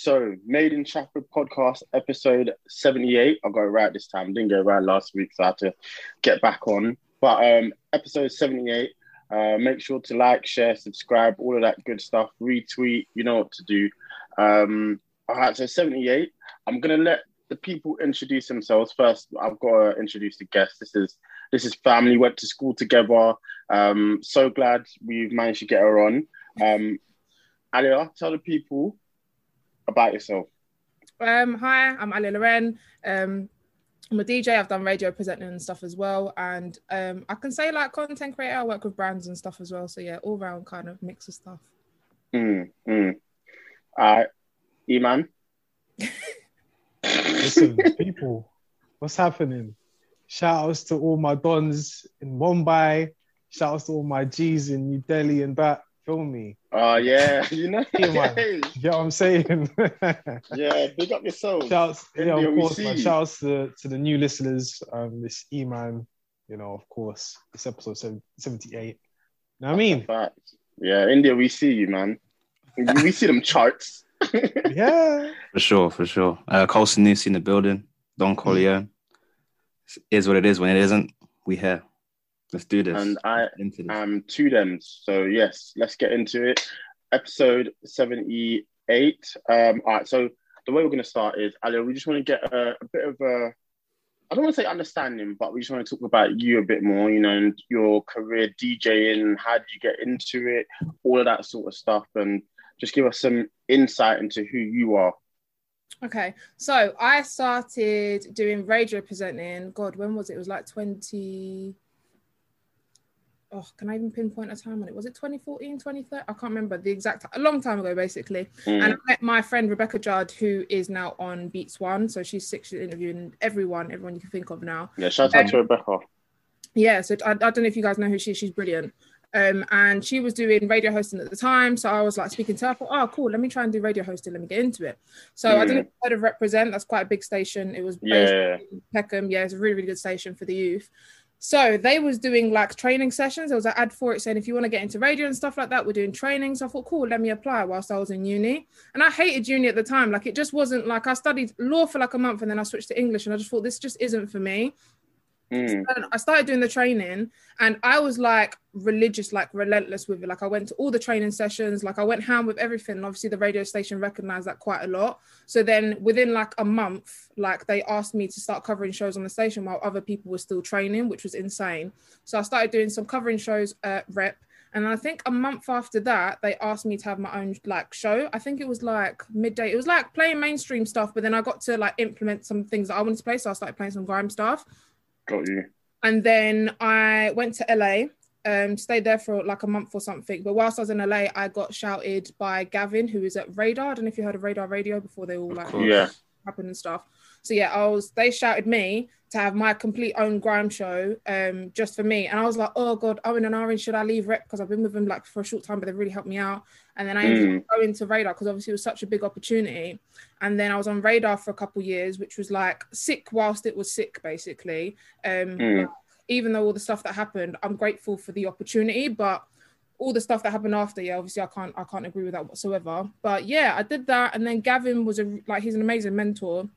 So Made in Trafford podcast episode 78. I got it right this time. Didn't it right last week, so I had to get back on. But um episode 78. Uh, make sure to like, share, subscribe, all of that good stuff. Retweet, you know what to do. Um, all right, so 78. I'm gonna let the people introduce themselves first. I've got to introduce the guest. This is this is family. Went to school together. Um, so glad we've managed to get her on. Um, Alia, tell the people about yourself. Um, hi, I'm Ali Loren. Um, I'm a DJ. I've done radio presenting and stuff as well, and um, I can say like content creator. I work with brands and stuff as well. So yeah, all round kind of mix of stuff. Mm, mm. All right, Iman. Listen, people, what's happening? Shout outs to all my dons in Mumbai. Shout outs to all my G's in New Delhi and that. Feel me? Oh yeah, you know. Yeah, man. You get what I'm saying? yeah, big up yourself. Shouts, yeah, of course, man. Shouts to, to the new listeners. Um, this E man, you know, of course, it's episode seven- 78. Know what I mean? Fact. Yeah, India, we see you, man. We see them charts. Yeah. For sure, for sure. Uh, Colson Newsy in the building. Don Corleone. Is what it is. When it isn't, we here. Let's do this. And I into this. am to them. So yes, let's get into it. Episode 78. Um, all right, so the way we're gonna start is Ali, we just want to get a, a bit of a I don't want to say understanding, but we just want to talk about you a bit more, you know, and your career DJing, how did you get into it, all of that sort of stuff, and just give us some insight into who you are. Okay, so I started doing radio presenting. God, when was it? It was like 20. Oh, can I even pinpoint a time on it? Was it 2014, 2013? I can't remember the exact a long time ago, basically. Mm. And I met my friend Rebecca Judd, who is now on Beats One. So she's six, she's interviewing everyone, everyone you can think of now. Yeah, shout out to Rebecca. Yeah, so I, I don't know if you guys know who she is. She's brilliant. Um, and she was doing radio hosting at the time. So I was like speaking to her, I thought, oh, cool, let me try and do radio hosting. Let me get into it. So I know if you've heard of Reprezent. That's quite a big station. It was based Yeah. in Peckham. Yeah, it's a really, really good station for the youth. So they was doing like training sessions. There was an ad for it saying if you want to get into radio and stuff like that, we're doing training. So I thought, cool, let me apply whilst I was in uni. And I hated uni at the time. Like it just wasn't like I studied law for like a month and then I switched to English and I just thought this just isn't for me. Mm. And I started doing the training and I was like religious, like relentless with it. Like I went to all the training sessions, like I went ham with everything. And obviously the radio station recognized that quite a lot. So then within like a month, like they asked me to start covering shows on the station while other people were still training, which was insane. So I started doing some covering shows at rep. And I think a month after that, they asked me to have my own like show. I think it was like midday. It was like playing mainstream stuff, but then I got to like implement some things that I wanted to play. So I started playing some grime stuff Got you. and then I went to LA, um, stayed there for like a month or something. But whilst I was in LA, I got shouted by Gavin, who is at Radar. I don't know if you heard of Radar Radio before they all like. Yeah. happened and stuff. So yeah, I was. They shouted me to have my complete own grime show, um, just for me. And I was like, oh god, Owen and Orange, should I leave Rep because I've been with them like for a short time, but they really helped me out. And then I ended up going to Radar because obviously it was such a big opportunity. And then I was on Radar for a couple years, which was like sick whilst it was sick, basically. Um, Mm. even though all the stuff that happened, I'm grateful for the opportunity, but all the stuff that happened after, yeah, obviously I can't I can't agree with that whatsoever. But yeah, I did that, and then Gavin was a like he's an amazing mentor.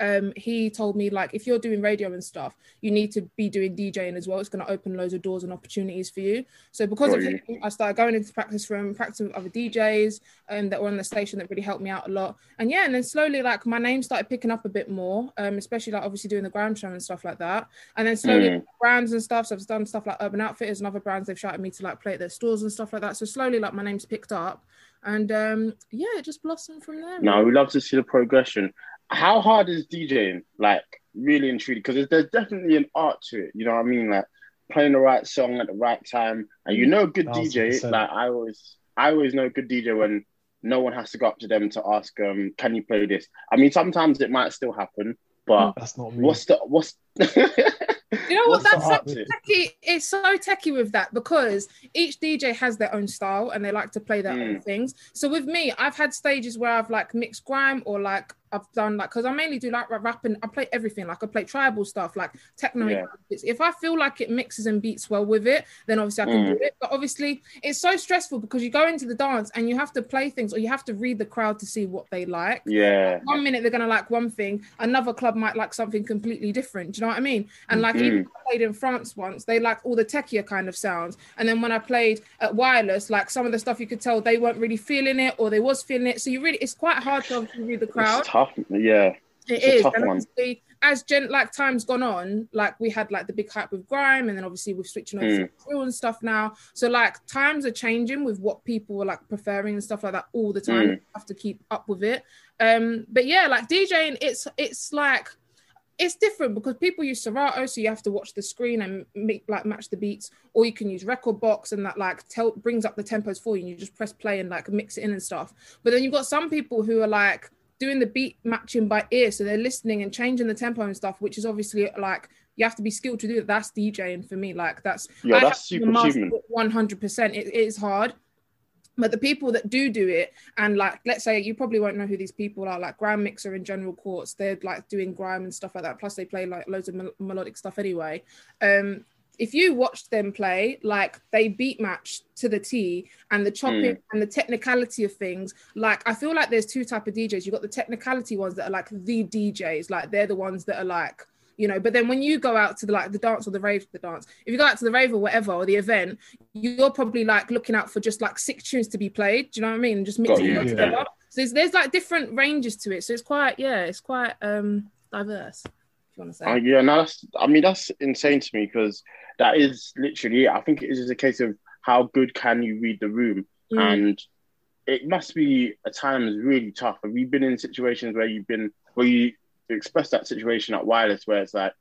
Um, he told me like if you're doing radio and stuff, you need to be doing DJing as well. It's going to open loads of doors and opportunities for you. So because Got of him, I started going into practice from practice with other DJs um, that were on the station that really helped me out a lot. And yeah, and then slowly like my name started picking up a bit more, um, especially like obviously doing the ground show and stuff like that. And then slowly Mm. brands and stuff. So I've done stuff like Urban Outfitters and other brands. They've shouted me to like play at their stores and stuff like that. So slowly like my name's picked up, and um, yeah, it just blossomed from there. No, we love to see the progression. How hard is DJing? Like, really truly, because there's, definitely an art to it. You know what I mean? Like playing the right song at the right time, and you know, a good DJ. Like I always, I always know a good DJ when no one has to go up to them to ask, um, "Can you play this?" I mean, sometimes it might still happen, but That's not me. what's the what's? You know what? what's That's so techie. It's so techie with that because each DJ has their own style and they like to play their own Mm. things. So with me, I've had stages where I've like mixed grime or like I've done like because I mainly do like rap and I play everything. Like I play tribal stuff, like techno. Yeah. If I feel like it mixes and beats well with it, then obviously I can Mm. do it. But obviously, it's so stressful because you go into the dance and you have to play things or you have to read the crowd to see what they like. Yeah. One minute they're gonna like one thing, another club might like something completely different. Do you know what I mean? And like Mhm. even I played in France once, they like all the techier kind of sounds. And then when I played at Wireless, like some of the stuff you could tell they weren't really feeling it or they was feeling it. So you really, it's quite hard to read the crowd. It's tough. Yeah. It It's is, tough and one. as gen like time's gone on, like we had like the big hype with grime, and then obviously we're switching over Mm. to and stuff now. So like times are changing with what people are like preferring and stuff like that all the time. Mm. You have to keep up with it. Um, but yeah, like DJing, it's it's like it's different because people use Serato, so you have to watch the screen and make like match the beats, or you can use rekordbox and that like tell brings up the tempos for you, and you just press play and like mix it in and stuff. But then you've got some people who are like doing the beat matching by ear, so they're listening and changing the tempo and stuff, which is obviously like you have to be skilled to do it. That's DJing for me. Like that's Yeah, I that's super it 100%. It, it is hard. But the people that do do it, and like, let's say you probably won't know who these people are, like Grime Mixer in General Courts, they're like doing grime and stuff like that. Plus, they play like loads of mel- melodic stuff anyway. Um, if you watch them play, like they beat match to the T and the chopping and the technicality of things. Like I feel like there's two type of DJs. you've got the technicality ones that are like the DJs, like they're the ones that are like, you know. But then when you go out to the like the dance or the rave, the dance, if you go out to the rave or whatever or the event, you're probably like looking out for just like six tunes to be played. Do you know what I mean? Just mixing you, it all yeah. together. So there's, there's like different ranges to it. So it's quite yeah, it's quite um diverse. If you want to say. Uh, yeah, no, that's. I mean, that's insane to me because that is literally. it. I think it is just a case of how good can you read the room, Mm. and it must be at times really tough. Have you been in situations where you've been where you express that situation at wireless, where it's like,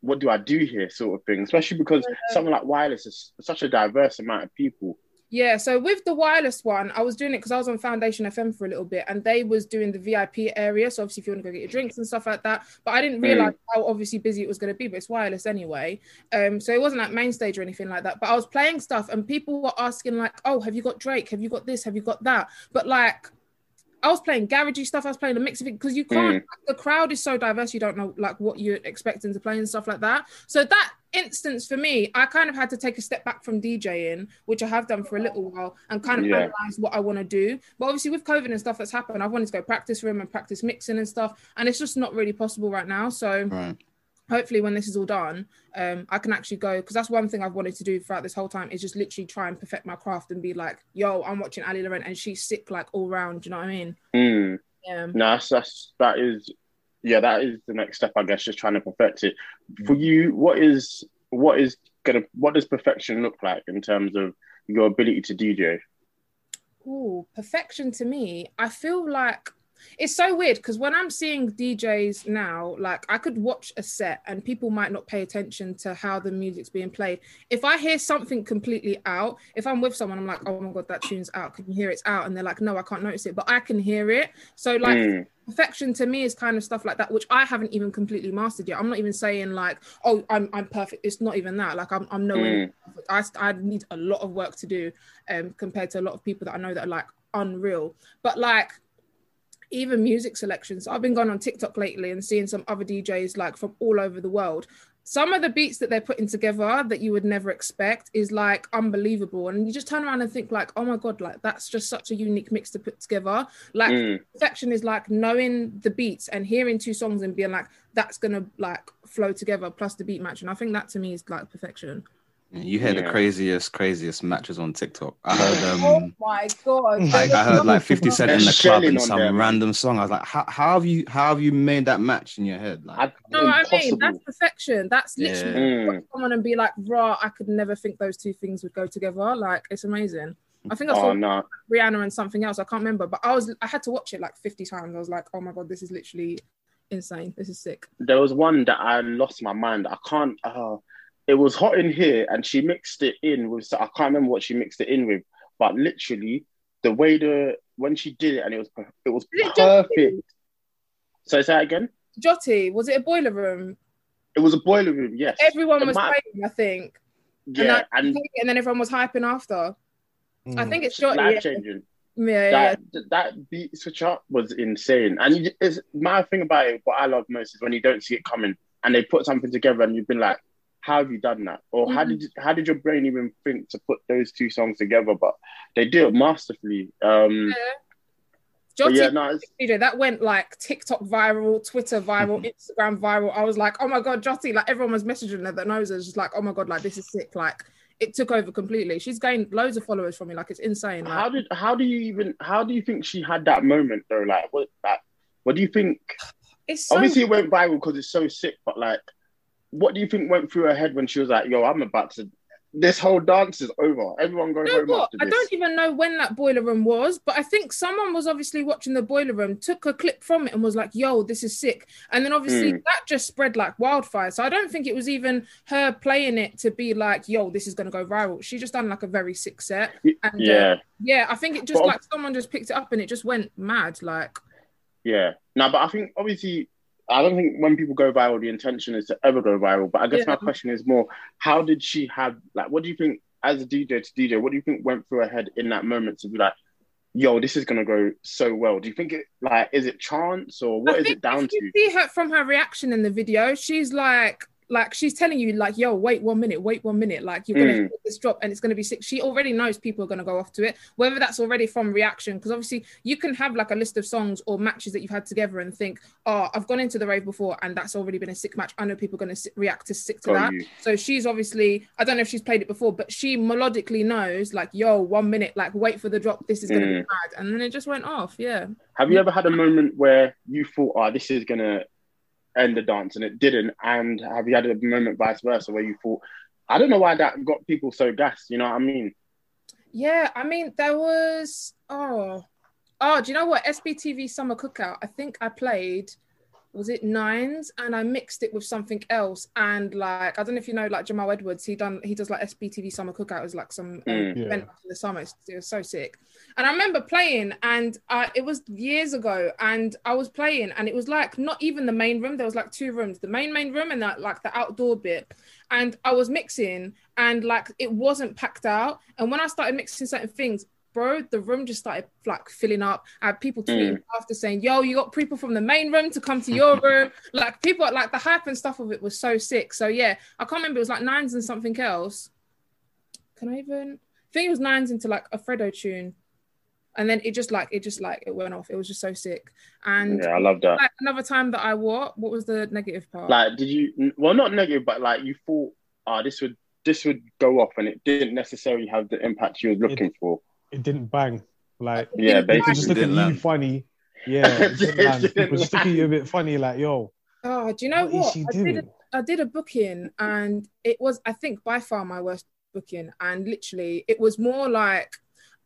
what do I do here, sort of thing? Especially because something like wireless is such a diverse amount of people. Yeah, so with the wireless one, I was doing it because I was on Foundation FM for a little bit, and they was doing the VIP area. So obviously, if you want to go get your drinks and stuff like that, but I didn't realize how obviously busy it was going to be. But it's wireless anyway, um, so it wasn't like main stage or anything like that. But I was playing stuff, and people were asking like, "Oh, have you got Drake? Have you got this? Have you got that?" But like. I was playing garagey stuff. I was playing a mix of it because you can't. Mm. The crowd is so diverse. You don't know like what you're expecting to play and stuff like that. So that instance for me, I kind of had to take a step back from DJing, which I have done for a little while, and kind of Yeah. analyze what I want to do. But obviously, with COVID and stuff that's happened, I've wanted to go practice room and practice mixing and stuff, and it's just not really possible right now. So Right. Hopefully, when this is all done, um, I can actually go because that's one thing I've wanted to do throughout this whole time is just literally try and perfect my craft and be like, "Yo, I'm watching Ali Laurent and she's sick like all round." Do you know what I mean? Mm. Yeah. No, that's, that's that is, yeah, that is the next step, I guess. Just trying to perfect it. For you, what is what is gonna what does perfection look like in terms of your ability to DJ? oh perfection to me. I feel like it's so weird because when I'm seeing DJs now, like I could watch a set and people might not pay attention to how the music's being played. If I hear something completely out, if I'm with someone, I'm like, oh my god, that tune's out. Can you hear it's out? And they're like, no, I can't notice it, but I can hear it. So like Mm. perfection to me is kind of stuff like that, which I haven't even completely mastered yet. I'm not even saying like, oh, I'm I'm perfect. It's not even that. Like I'm I'm nowhere. I I need a lot of work to do, um, compared to a lot of people that I know that are like unreal. But like even music selections, I've been going on TikTok lately and seeing some other DJs like from all over the world. Some of the beats that they're putting together that you would never expect is like unbelievable, and you just turn around and think like, oh my god, like that's just such a unique mix to put together. Like Mm. perfection is like knowing the beats and hearing two songs and being like that's gonna like flow together plus the beat match and i think that to me is like perfection You hear the craziest, craziest matches on TikTok. I heard oh um my god like I heard like 50 Cent in the club shelling and some them. random song. I was like, how, how have you how have you made that match in your head? Like I, no i mean that's perfection that's Yeah. literally Mm. watch someone and be like raw i could never think those two things would go together like it's amazing i think i saw Oh no, rihanna and something else i can't remember but i was i had to watch it like 50 times i was like oh my god this is literally insane this is sick there was one that I lost my mind. I can't. Uh, it was hot in here, and she mixed it in with. I can't remember what she mixed it in with, but literally the way the when she did it, and it was it was Is it just- perfect. So say that again. jyoty was it a boiler room It was a boiler room. Yes, everyone It was might- playing i think Yeah, and, and I, and then everyone was hyping after I Mm. think it's Jyoty. life Yeah. changing. Yeah, yeah. that that beat switch up was insane. And you, it's my thing about it. What I love most is when you don't see it coming and they put something together and you've been like, "How have you done that?" Or how Mhm. did how did your brain even think to put those two songs together? But they do it masterfully. Um, Jyoty yeah, no, video that went like TikTok viral, Twitter viral, Instagram viral. I was like, oh my god, Jyoty! Like everyone was messaging her that knows her, just like, oh my god, like this is sick. Like it took over completely. She's gained loads of followers from me. Like it's insane. Like, how did how do you even how do you think she had that moment though? Like what like what do you think? it's so Obviously, it went viral because it's so sick. But like, what do you think went through her head when she was like, "Yo, I'm about to." This whole dance is over. Everyone going You know home what? after I don't even know when that boiler room was, but I think someone was obviously watching the boiler room, took a clip from it, and was like, "Yo, this is sick." And then obviously Mm. that just spread like wildfire. So I don't think it was even her playing it to be like, "Yo, this is gonna go viral." She just done like a very sick set, and uh, Yeah, yeah, I think it just But- like someone just picked it up and it just went mad. Like, yeah. No, but I think obviously, I don't think when people go viral, the intention is to ever go viral. But I guess my question is more, how did she have like? What do you think as a DJ to DJ? What do you think went through her head in that moment to be like? Yo, this is gonna go so well. Do you think it like is it chance or what I is it down to? you see her from her reaction in the video, she's like, like she's telling you, like, yo, wait one minute, wait one minute, like you're gonna Mm. this drop and it's gonna be sick. She already knows people are gonna go off to it, whether that's already from reaction, because obviously you can have like a list of songs or matches that you've had together and think, oh, I've gone into the rave before and that's already been a sick match. I know people are gonna si- react to sick to that. you. So she's obviously, I don't know if she's played it before, but she melodically knows, like, yo, one minute, like, wait for the drop, this is gonna be Mm. mad, and then it just went off. Yeah. Have you ever had a moment where you thought, "Oh, this is gonna end the dance," and it didn't? And have you had a moment vice versa where you thought, "I don't know why that got people so gassed"? You know what I mean? Yeah, I mean, there was oh, oh, do you know what? SBTV Summer Cookout. I think I played, was it nines, and I mixed it with something else. And like, I don't know if you know, like Jamal Edwards, he done he does like SBTV Summer Cookout as like some um, Mm. Yeah. event for the summer. It's- It was so sick. And I remember playing, and uh, it was years ago, and I was playing, and it was like not even the main room. There was like two rooms, the main main room and that like the outdoor bit. And I was mixing, and like it wasn't packed out. And when I started mixing certain things, bro, the room just started like filling up. I had people tweeting after saying, "Yo, you got people from the main room to come to your room." like people, like the hype and stuff of it was so sick. So yeah, I can't remember. It was like nines and something else. Can I even? I think it was nines into like a Fredo tune, and then it just like it just like it went off. It was just so sick. And Yeah, I love that. like another time that I what? What was the negative part? Like, did you? Well, not negative, but like you thought, "Ah, this would this would go off," and it didn't necessarily have the impact you was looking for. It didn't bang. Like Yeah, Didn't people basically. just look at Didn't you funny. Yeah, it didn't It land. didn't people just look at you a bit funny, like, yo, Oh, do you know what what? is she I did, a, I did a booking and it was, I think, by far my worst booking. And literally, it was more like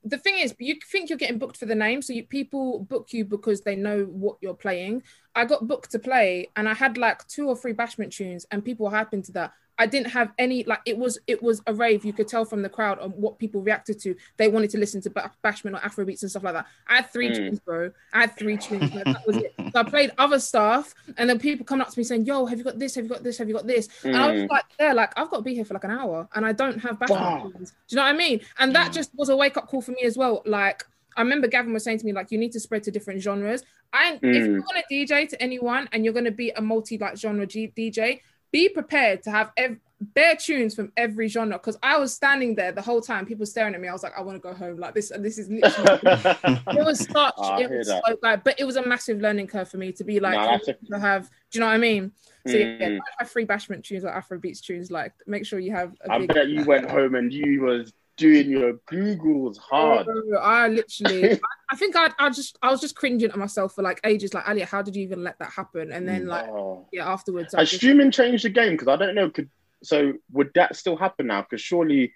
the thing is, you think you're getting booked for the name, so you, people book you because they know what you're playing. I got booked to play, and I had like two or three bashment tunes, and people were hyping to that. I didn't have any like it was it was a rave. You could tell from the crowd on what people reacted to. They wanted to listen to bashment or Afrobeats and stuff like that. I had three Mm. tunes, bro. I had three tunes. that was it. So I played other stuff, and then people come up to me saying, "Yo, have you got this? Have you got this? Have you got this?" And I was Mm. like, "There, like I've got to be here for like an hour, and I don't have bashment Wow. tunes." Do you know what I mean? And that Mm. just was a wake up call for me as well. Like I remember Gavin was saying to me, like, you need to spread to different genres. And if Mm. you're gonna DJ to anyone and you're gonna be a multi like genre G- DJ, be prepared to have ev- bare tunes from every genre. Because I was standing there the whole time, people staring at me. I was like, I want to go home. Like this, and this is literally. it was such. Oh, it was that. so bad, but it was a massive learning curve for me to be like, No, to have. Do you know what I mean? So yeah, Mm. don't have free bashment tunes or Afrobeats tunes. Like, make sure you have. a I big- bet you went home and you was doing your Googles hard. Oh, I literally, I, think I, I just, I was just cringing at myself for like ages. Like, Alia, how did you even let that happen? And then, like, Oh. yeah, afterwards, I Has just, streaming changed the game? Because I don't know. Could so would that still happen now? Because surely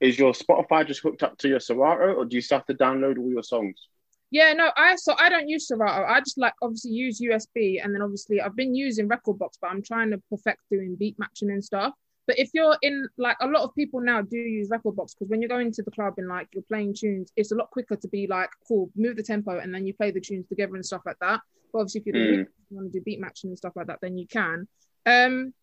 is your Spotify just hooked up to your Serato, or do you still have to download all your songs? yeah, no, I so I don't use Serato. I just like obviously use USB, and then obviously I've been using rekordbox, but I'm trying to perfect doing beat matching and stuff. But if you're in like a lot of people now do use rekordbox because when you're going to the club and like you're playing tunes, it's a lot quicker to be like, cool, move the tempo and then you play the tunes together and stuff like that. But obviously, if Mm. you want to do beat matching and stuff like that, then you can. Um,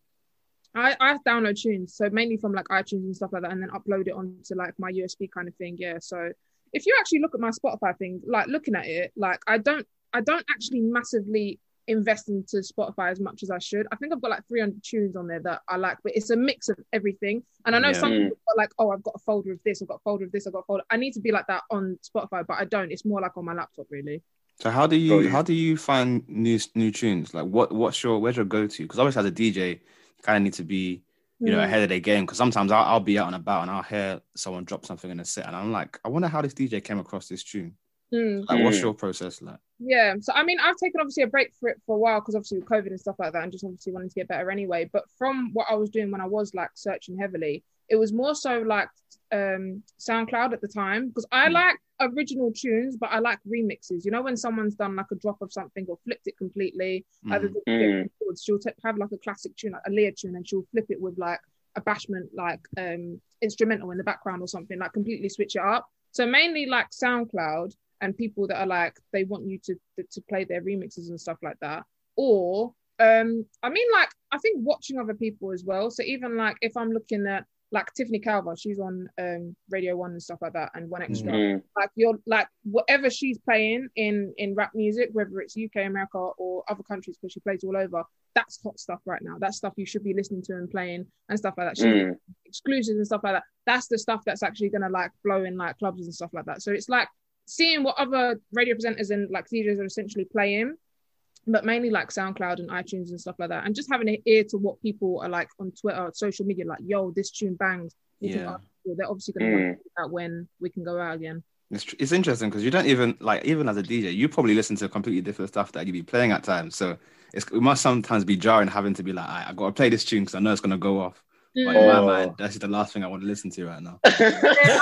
I I download tunes, so mainly from like iTunes and stuff like that, and then upload it onto like my USB kind of thing. Yeah, so if you actually look at my Spotify thing, like looking at it, like I don't I don't actually massively invest into Spotify as much as I should. I think I've got like 300 tunes on there that I like, but it's a mix of everything. And I know Yeah. some people are like, oh, I've got a folder of this, I've got a folder of this, I've got a folder. I need to be like that on Spotify, but I don't. It's more like on my laptop, really. So how do you you. how do you find new new tunes? Like what what's your where's your go to? Because obviously as a DJ, you kind of need to be you know Mm. ahead of the game. Because sometimes I'll, I'll be out and about and I'll hear someone drop something in a set, and I'm like, I wonder how this DJ came across this tune. Mm. Like, what's Mm. your process like? Yeah. So I mean, I've taken obviously a break for it for a while because obviously with COVID and stuff like that, and just obviously wanting to get better anyway. But from what I was doing when I was like searching heavily, it was more so like um SoundCloud at the time because I Mm. like original tunes, but I like remixes. You know, when someone's done like a drop of something or flipped it completely, either the Mm. chords, she'll t- have like a classic tune, like a Leah tune, and she'll flip it with like a bashment like um instrumental in the background or something, like completely switch it up. So mainly like SoundCloud and people that are like they want you to to play their remixes and stuff like that. Or um I mean like I think watching other people as well. So even like if I'm looking at like Tiffany Calver, she's on um Radio One and stuff like that and One Extra Mm. like you're like whatever she's playing in in rap music whether it's uk america or other countries because she plays all over that's hot stuff right now that's stuff you should be listening to and playing and stuff like that she Mm. exclusives and stuff like that that's the stuff that's actually gonna like blow in like clubs and stuff like that so it's like seeing what other radio presenters and like djs are essentially playing but mainly like SoundCloud and iTunes and stuff like that, and just having an ear to what people are like on Twitter, social media, like, yo, this tune bangs. Yeah. they're obviously going to Mm. out when we can go out again. It's, it's interesting because you don't even like even as a DJ, you probably listen to completely different stuff that you'd be playing at times. So it's, it must sometimes be jarring having to be like, I, I got to play this tune because I know it's gonna go off. But in my Oh. mind, that's the last thing I want to listen to right now. Yeah,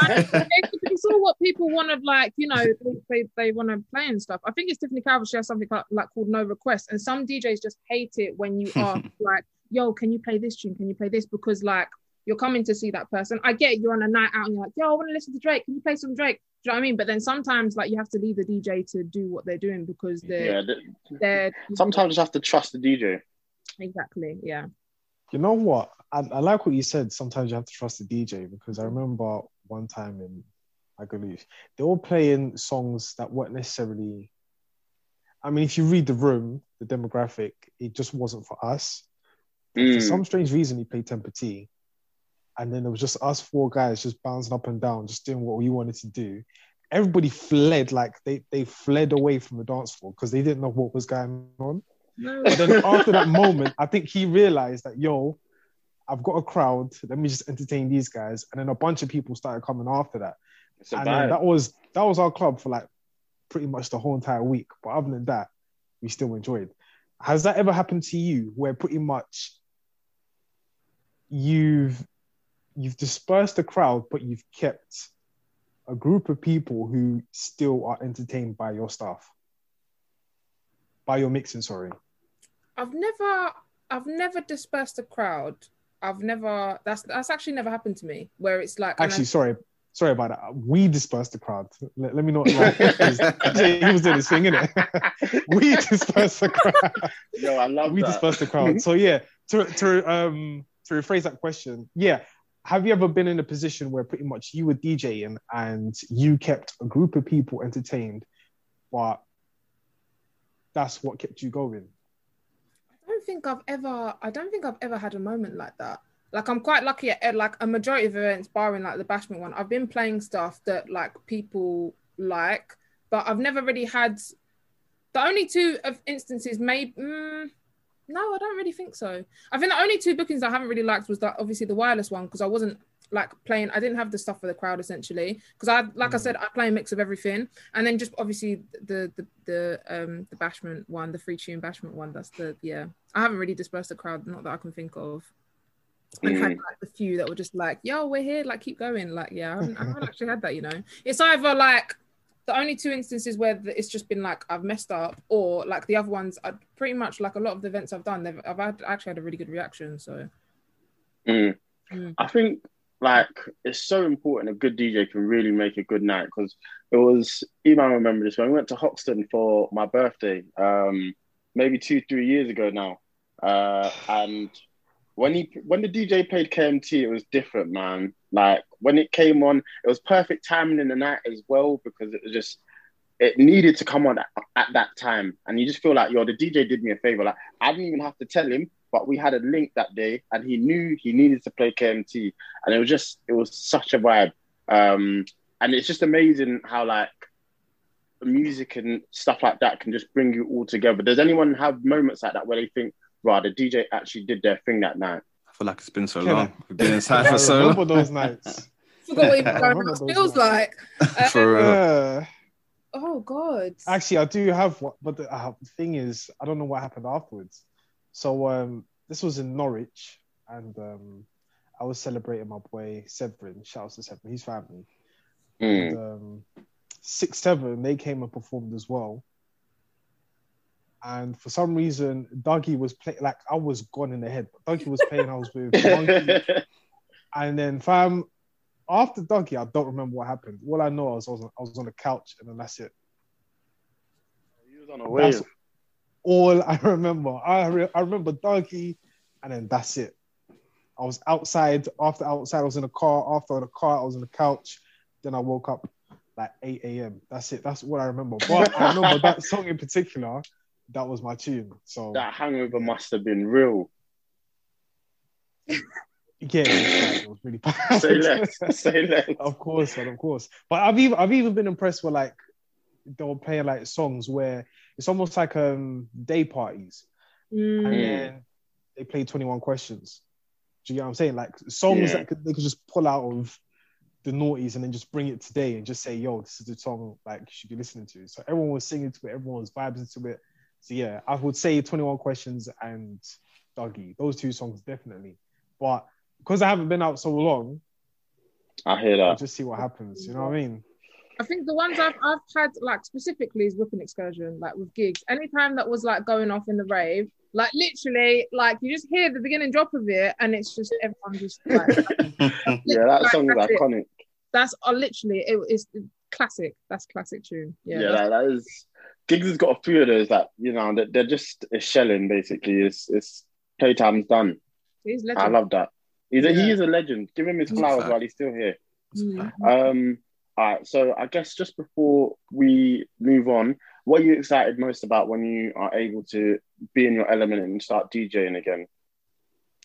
I- it's, it's all what people want to like, you know, they, they, they want to play and stuff. I think it's Tiffany Calver. She has something like, like called No Request, and some DJs just hate it when you ask like, "Yo, can you play this tune? Can you play this?" Because like you're coming to see that person. I get you're on a night out and you're like, "Yo, I want to listen to Drake. Can you play some Drake?" Do you know what I mean? But then sometimes like you have to leave the DJ to do what they're doing because they're yeah. th- they're Sometimes you have to trust the DJ. exactly yeah. You know what? I, I like what you said. Sometimes you have to trust the DJ because I remember one time in Agaloos, they were playing songs that weren't necessarily. I mean, if you read the room, the demographic, it just wasn't for us. For Mm. some strange reason, he played Temper T. And then it was just us four guys just bouncing up and down, just doing what we wanted to do. Everybody fled, like they, they fled away from the dance floor because they didn't know what was going on. No, But then after that moment, I think he realized that, yo, I've got a crowd. Let me just entertain these guys. And then a bunch of people started coming after that. And that was that was our club for like pretty much the whole entire week. But other than that, we still enjoyed. Has that ever happened to you where pretty much you've you've dispersed the crowd, but you've kept a group of people who still are entertained by your stuff? By your mixing, sorry. I've never I've never dispersed a crowd. I've never that's that's actually never happened to me where it's like and I- Actually, sorry, sorry about that. We dispersed the crowd. Let, let me not. Like, he was doing his thing, innit? we dispersed the crowd. Yo, I love we that. dispersed the crowd. So yeah, to to um to rephrase that question, yeah. Have you ever been in a position where pretty much you were DJing and you kept a group of people entertained, but that's what kept you going? I don't think I've ever I don't think I've ever had a moment like that. Like I'm quite lucky at like a majority of events, barring like the bashment one, I've been playing stuff that like people like, but I've never really had the only two of instances maybe mm, no, I don't really think so. I think the only two bookings I haven't really liked was that obviously the wireless one because I wasn't like playing. I didn't have the stuff for the crowd essentially because I like I Mm. said I play a mix of everything and then just obviously the the the um the bashment one, the free tune bashment one. That's the yeah. I haven't really dispersed the crowd, not that I can think of. And had Mm. like the few that were just like, "Yo, we're here, like keep going." Like, yeah, I haven't, I haven't actually had that. You know, it's either like the only two instances where the- it's just been like I've messed up, or like the other ones, I pretty much like a lot of the events I've done, they've I've had, actually had a really good reaction. So Mm. Mm. I think like it's so important a good DJ can really make a good night because it was even I remember this when we went to Hoxton for my birthday, um, maybe two, three years ago now. Uh, and when he when the DJ played KMT, it was different, man. Like when it came on, it was perfect timing in the night as well because it was just it needed to come on at, at that time, and you just feel like yo, the DJ did me a favor. Like I didn't even have to tell him, but we had a link that day, and he knew he needed to play KMT, and it was just it was such a vibe. Um, and it's just amazing how like music and stuff like that can just bring you all together. Does anyone have moments like that where they think, right, the DJ actually did their thing that night? I feel like it's been so Kevin. long. We've been inside for so remember long. those nights. forgot what even going on feels ones. like. Uh, For real. Yeah. oh God. Actually, I do have one, but the uh, thing is, I don't know what happened afterwards. So um, this was in Norwich, and um, I was celebrating my boy Severin. Shout out to Severin, his family. Mm. And, um, six seven, they came and performed as well. And for some reason, Dougie was playing like I was gone in the head. But Dougie was playing. I was with Monkey, and then fam. After Dougie, I don't remember what happened. All I know is I was on, I was on the couch, and then that's it. He was on a wave. That's all I remember. I re- I remember Dougie, and then that's it. I was outside. After outside, I was in the car. After the car, I was on the couch. Then I woke up like 8 a.m. That's it. That's what I remember. But I remember that song in particular. That was my tune. So That hangover must have been real. yeah, it was, bad. It was really bad. Say less. Say less. of course, man, of course. But I've even I've even been impressed with like they'll play like songs where it's almost like um day parties. Mm. and then they play 21 questions. Do you get what I'm saying? Like songs Yeah. that could, they could just pull out of the noughties and then just bring it today and just say, yo, this is the song like you should be listening to. So everyone was singing to it, everyone was vibing to it. So yeah, I would say 21 questions and Dougie, those two songs definitely. But because I haven't been out so long, I hear I'll that. just see what happens. You know what I mean? I think the ones I've I've had like specifically is whipping excursion, like with Giggs. Anytime that was like going off in the rave, like literally, like you just hear the beginning drop of it, and it's just everyone just like Yeah, that song is That's it. iconic. that's uh, literally it is classic. That's classic tune. Yeah, Yeah, that, that is. Giggs has got a few of those that you know that they're just it's shelling basically. It's it's playtime's done. he's I love that. He's a, he is a legend. Give him his He's flowers fact. while he's still here. Mm. Um, all right. So I guess just before we move on, what are you excited most about when you are able to be in your element and start DJing again?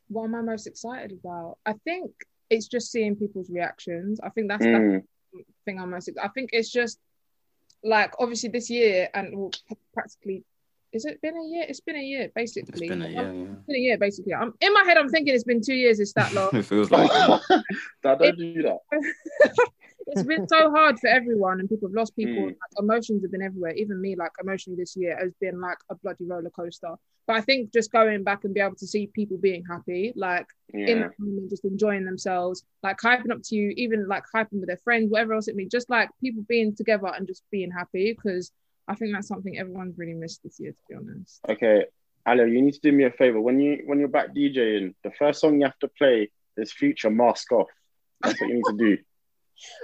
What am I most excited about? I think it's just seeing people's reactions. I think that's the Mm, thing I'm most. I think it's just like obviously this year and well, practically. Is it been a year? It's been a year It's basically. been a year, um, yeah. It's been a year basically. I'm in my head. I'm thinking it's been two years. It's that long. it feels like Dad, don't do that. it's been so hard for everyone, and people have lost people. Mm. Like, emotions have been everywhere. Even me, like emotionally this year has been like a bloody roller coaster. But I think just going back and be able to see people being happy, like in Yeah. that moment, just enjoying themselves, like hyping up to you, even like hyping with their friends, whatever else it means, just like people being together and just being happy. Because I think that's something everyone's really missed this year, to be honest. Okay, Alo, you need to do me a favor. When you when you're back DJing, the first song you have to play is Future Mask Off. That's what you need to do.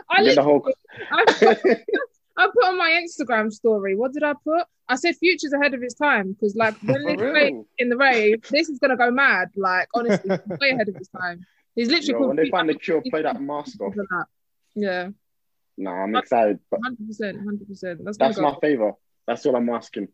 I, the whole. I, put, I put on my Instagram story. What did I put? I said "Future's ahead of its time" because, like, when For they play in the rave, this is gonna go mad. Like, honestly, way ahead of its time. He's literally Yo, when they find the cure, play that mask off. that. Yeah, Nah, I'm excited, hundred percent, hundred percent. That's that's my favor. That's all I'm asking.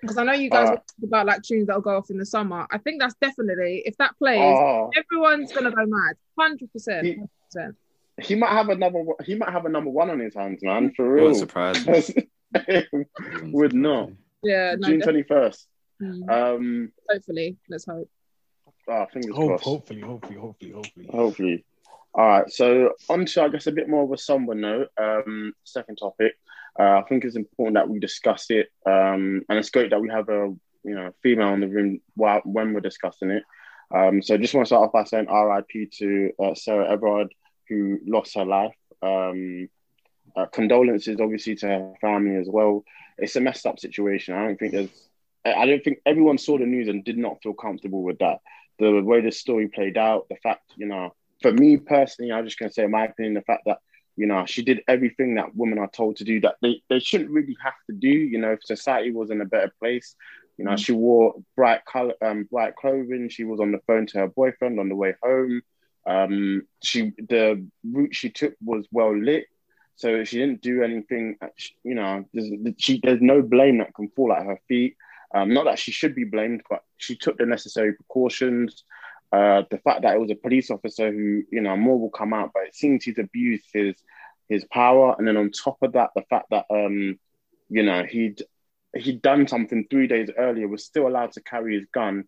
because I know you guys Uh, about like tunes that'll go off in the summer. I think that's definitely if that plays, Oh, everyone's gonna go mad. Hundred percent, hundred percent. He might have another. He might have a number one on his hands, man. For real. wouldn't surprise me. Wouldn't Would surprise not. me. Yeah, no, June twenty first. mm, Um, hopefully, let's hope. oh, fingers Hope, crossed. hopefully, hopefully, hopefully, hopefully. Hopefully. All right. So on to I guess a bit more of a somber note. Um, second topic. Uh, I think it's important that we discuss it. Um, and it's great that we have a you know female in the room while when we're discussing it. Um, so just want to start off by saying R.I.P. to uh, Sarah Everard who lost her life. Um, uh, condolences, obviously, to her family as well. It's a messed up situation. I don't think there's. I don't think everyone saw the news and did not feel comfortable with that. The way the story played out, the fact, you know, for me personally, I'm just going to say in my opinion, the fact that, you know, she did everything that women are told to do that they, they shouldn't really have to do. You know, if society was in a better place, you know, she wore bright color, um, bright clothing. She was on the phone to her boyfriend on the way home. Um, she the route she took was well lit, so she didn't do anything. You know, there's, she, there's no blame that can fall at her feet. Um, not that she should be blamed, but she took the necessary precautions. Uh, the fact that it was a police officer who, you know, more will come out, but it seems he's abused his his power, and then on top of that, the fact that um, you know, he'd he'd done something three days earlier, was still allowed to carry his gun.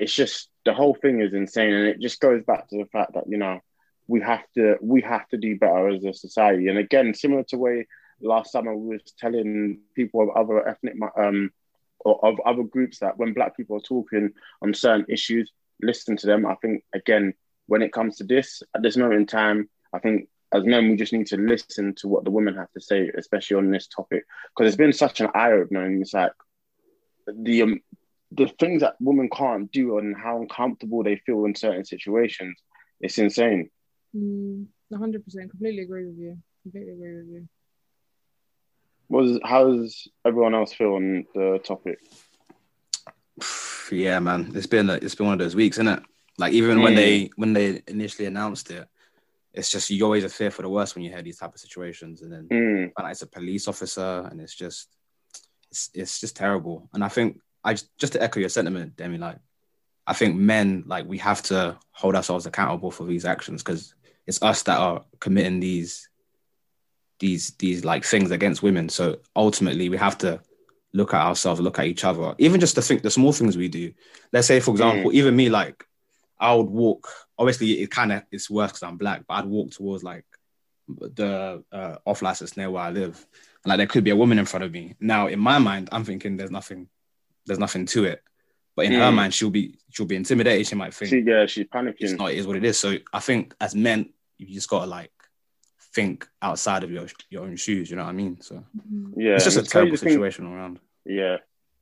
It's just the whole thing is insane, and it just goes back to the fact that you know we have to we have to do better as a society. And again, similar to way last summer we was telling people of other ethnic um or of other groups that when black people are talking on certain issues, listen to them. I think again, when it comes to this, at this moment in time, I think as men, we just need to listen to what the women have to say, especially on this topic, because it's been such an eye opener. And it's like the um, the things that women can't do and how uncomfortable they feel in certain situations. It's insane. Mm, 100%. Completely agree with you. Completely agree with you. Was how's everyone else feel on the topic? Yeah, man, it's been a, it's been one of those weeks, isn't it? Like even mm. when they when they initially announced it, it's just you always a fear for the worst when you hear these type of situations, and then mm. and it's a police officer, and it's just it's it's just terrible. And I think I just, just to echo your sentiment, Demi, like I think men like we have to hold ourselves accountable for these actions because it's us that are committing these these these like things against women. So ultimately, we have to look at ourselves, look at each other, even just to think the small things we do. Let's say, for example, mm. even me, like I would walk. Obviously, it kind of it's worse because I'm black, but I'd walk towards like the uh, off license near where I live, and like there could be a woman in front of me. Now, in my mind, I'm thinking there's nothing, there's nothing to it. But in mm. her mind, she'll be she'll be intimidated. She might think, she, yeah, she's panicking. It's not. It is what it is. So I think as men, you just gotta like think outside of your your own shoes. You know what I mean? So yeah, it's just a terrible situation thing, around. Yeah,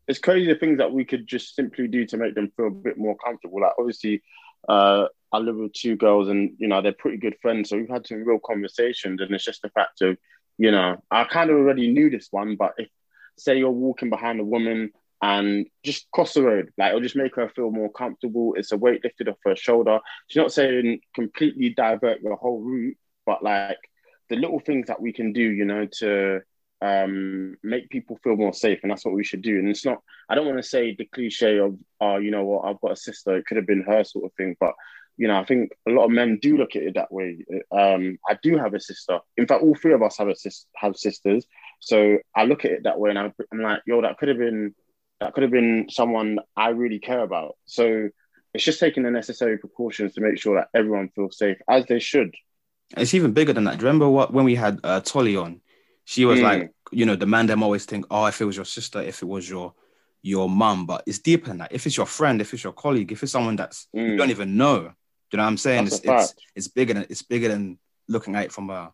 it's crazy the things that we could just simply do to make them feel a bit more comfortable. Like obviously, uh, I live with two girls, and you know they're pretty good friends, so we've had some real conversations, and it's just the fact of you know I kind of already knew this one, but if say you're walking behind a woman and just cross the road. Like it'll just make her feel more comfortable. It's a weight lifted off her shoulder. She's not saying completely divert the whole route, but like the little things that we can do, you know, to um, make people feel more safe, and that's what we should do. And it's not. I don't want to say the cliche of, "Oh, you know what? I've got a sister. It could have been her," sort of thing. But you know, I think a lot of men do look at it that way. Um, I do have a sister. In fact, all three of us have a sis- have sisters. So I look at it that way, and I'm like, "Yo, that could have been." That could have been someone I really care about. So it's just taking the necessary precautions to make sure that everyone feels safe, as they should. It's even bigger than that. Do you remember what when we had uh, Tolly on? She was mm. like, you know, the man them always think, oh, if it was your sister, if it was your your mum, but it's deeper than that. If it's your friend, if it's your colleague, if it's someone that's mm. you don't even know, do you know what I'm saying? it's, it's it's bigger than it's bigger than looking at it from a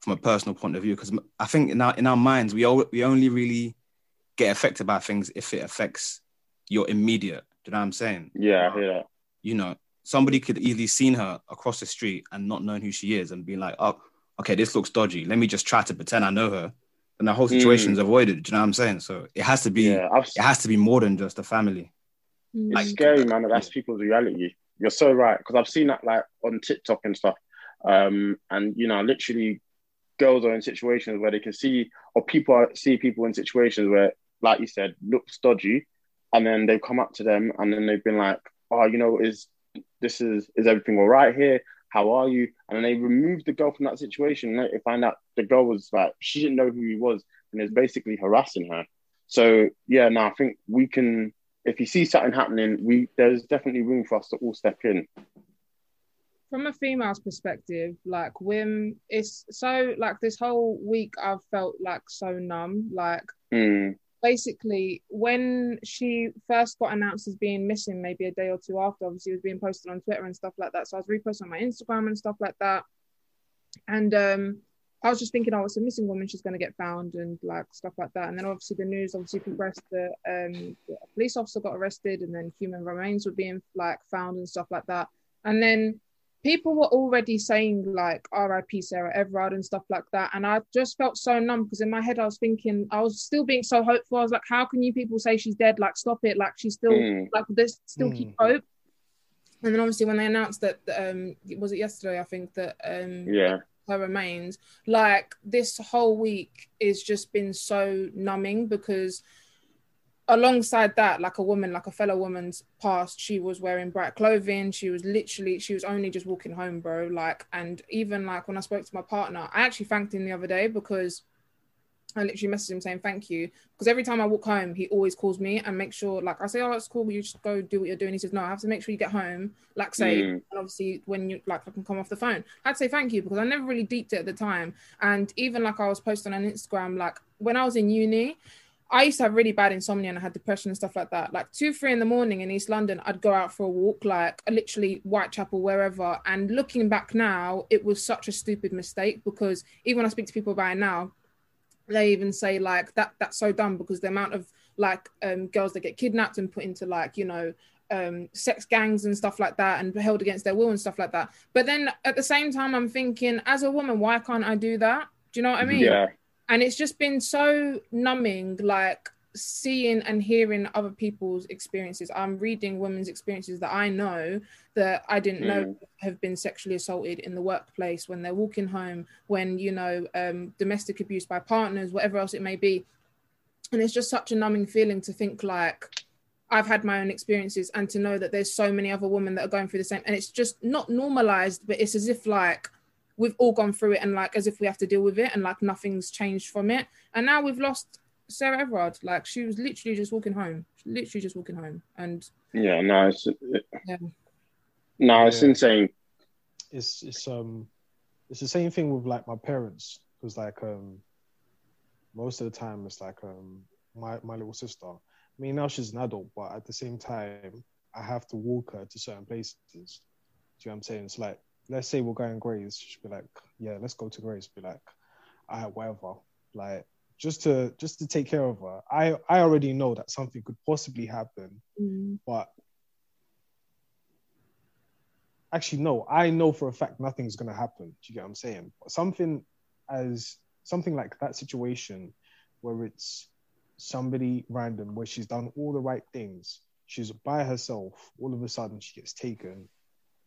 from a personal point of view. Because I think in our in our minds, we all we only really get affected by things if it affects your immediate. Do you know what I'm saying? Yeah, I hear that. You know, somebody could easily seen her across the street and not knowing who she is and being like, oh, okay, this looks dodgy. Let me just try to pretend I know her. And the whole situation is mm. avoided. Do you know what I'm saying? So it has to be yeah, it has to be more than just a family. It's like, scary, man. That's people's reality. You're so right. Because I've seen that like on TikTok and stuff. Um, and you know, literally girls are in situations where they can see or people are, see people in situations where, like you said, looks dodgy. And then they've come up to them and then they've been like, oh, you know, is this is is everything all right here? How are you? And then they removed the girl from that situation. And they find out the girl was like she didn't know who he was and is basically harassing her. So yeah, now I think we can. If you see something happening, we there's definitely room for us to all step in. From a female's perspective, like Wim, it's so like this whole week I've felt like so numb. Like mm basically when she first got announced as being missing maybe a day or two after obviously it was being posted on twitter and stuff like that. So i was reposting on my instagram and stuff like that. And um i was just thinking oh it's a missing woman she's going to get found and like stuff like that. And then obviously the news obviously progressed that um a police officer got arrested and then human remains were being like found and stuff like that. And then people were already saying like RIP Sarah Everard and stuff like that. And I just felt so numb because in my head I was thinking, I was still being so hopeful. I was like, how can you people say she's dead? Like, stop it. Like, she's still, mm. like, this still mm. keep hope. And then obviously when they announced that um was it yesterday I think that um Yeah. her remains like this whole week is just been so numbing because alongside that like a woman like a fellow woman's past she was wearing bright clothing she was literally she was only just walking home bro like and even like when i spoke to my partner i actually thanked him the other day because I literally messaged him saying thank you because every time I walk home, he always calls me and make sure, like, I say, oh, it's cool, you just go do what you're doing. He says, no, I have to make sure you get home, like, say, Mm. and obviously when you like, I can come off the phone. I'd say thank you because I never really deeped it at the time. And even like I was posting on Instagram, like when I was in uni, I used to have really bad insomnia and I had depression and stuff like that. Like two, three in the morning in East London, I'd go out for a walk, like literally Whitechapel, wherever. And looking back now, it was such a stupid mistake because even when I speak to people about it now, they even say like that that's so dumb because the amount of like um girls that get kidnapped and put into like you know um sex gangs and stuff like that and held against their will and stuff like that but then at the same time i'm thinking as a woman why can't i do that do you know what i mean Yeah. And it's just been so numbing like seeing and hearing other people's experiences. I'm reading women's experiences that i know that i didn't know Mm. have been sexually assaulted in the workplace when they're walking home when you know um, domestic abuse by partners whatever else it may be. And it's just such a numbing feeling to think like i've had my own experiences and to know that there's so many other women that are going through the same. And it's just not normalized but it's as if like we've all gone through it and like as if we have to deal with it and like nothing's changed from it and now we've lost sarah everard like she was literally just walking home literally just walking home and Yeah. No, it's, yeah no, it's Yeah. insane. it's it's um it's the same thing with like my parents because like um most of the time it's like um my my little sister. I mean now she's an adult, but at the same time I have to walk her to certain places. Do you know what I'm saying? It's like let's say we're going Grays, she'd be like, yeah, let's go to Grays. Be like, all right, whatever. Like just to just to take care of her. I I already know that something could possibly happen Mm. but actually no i know for a fact nothing's going to happen do you get what i'm saying but something as something like that situation where it's somebody random where she's done all the right things she's by herself all of a sudden she gets taken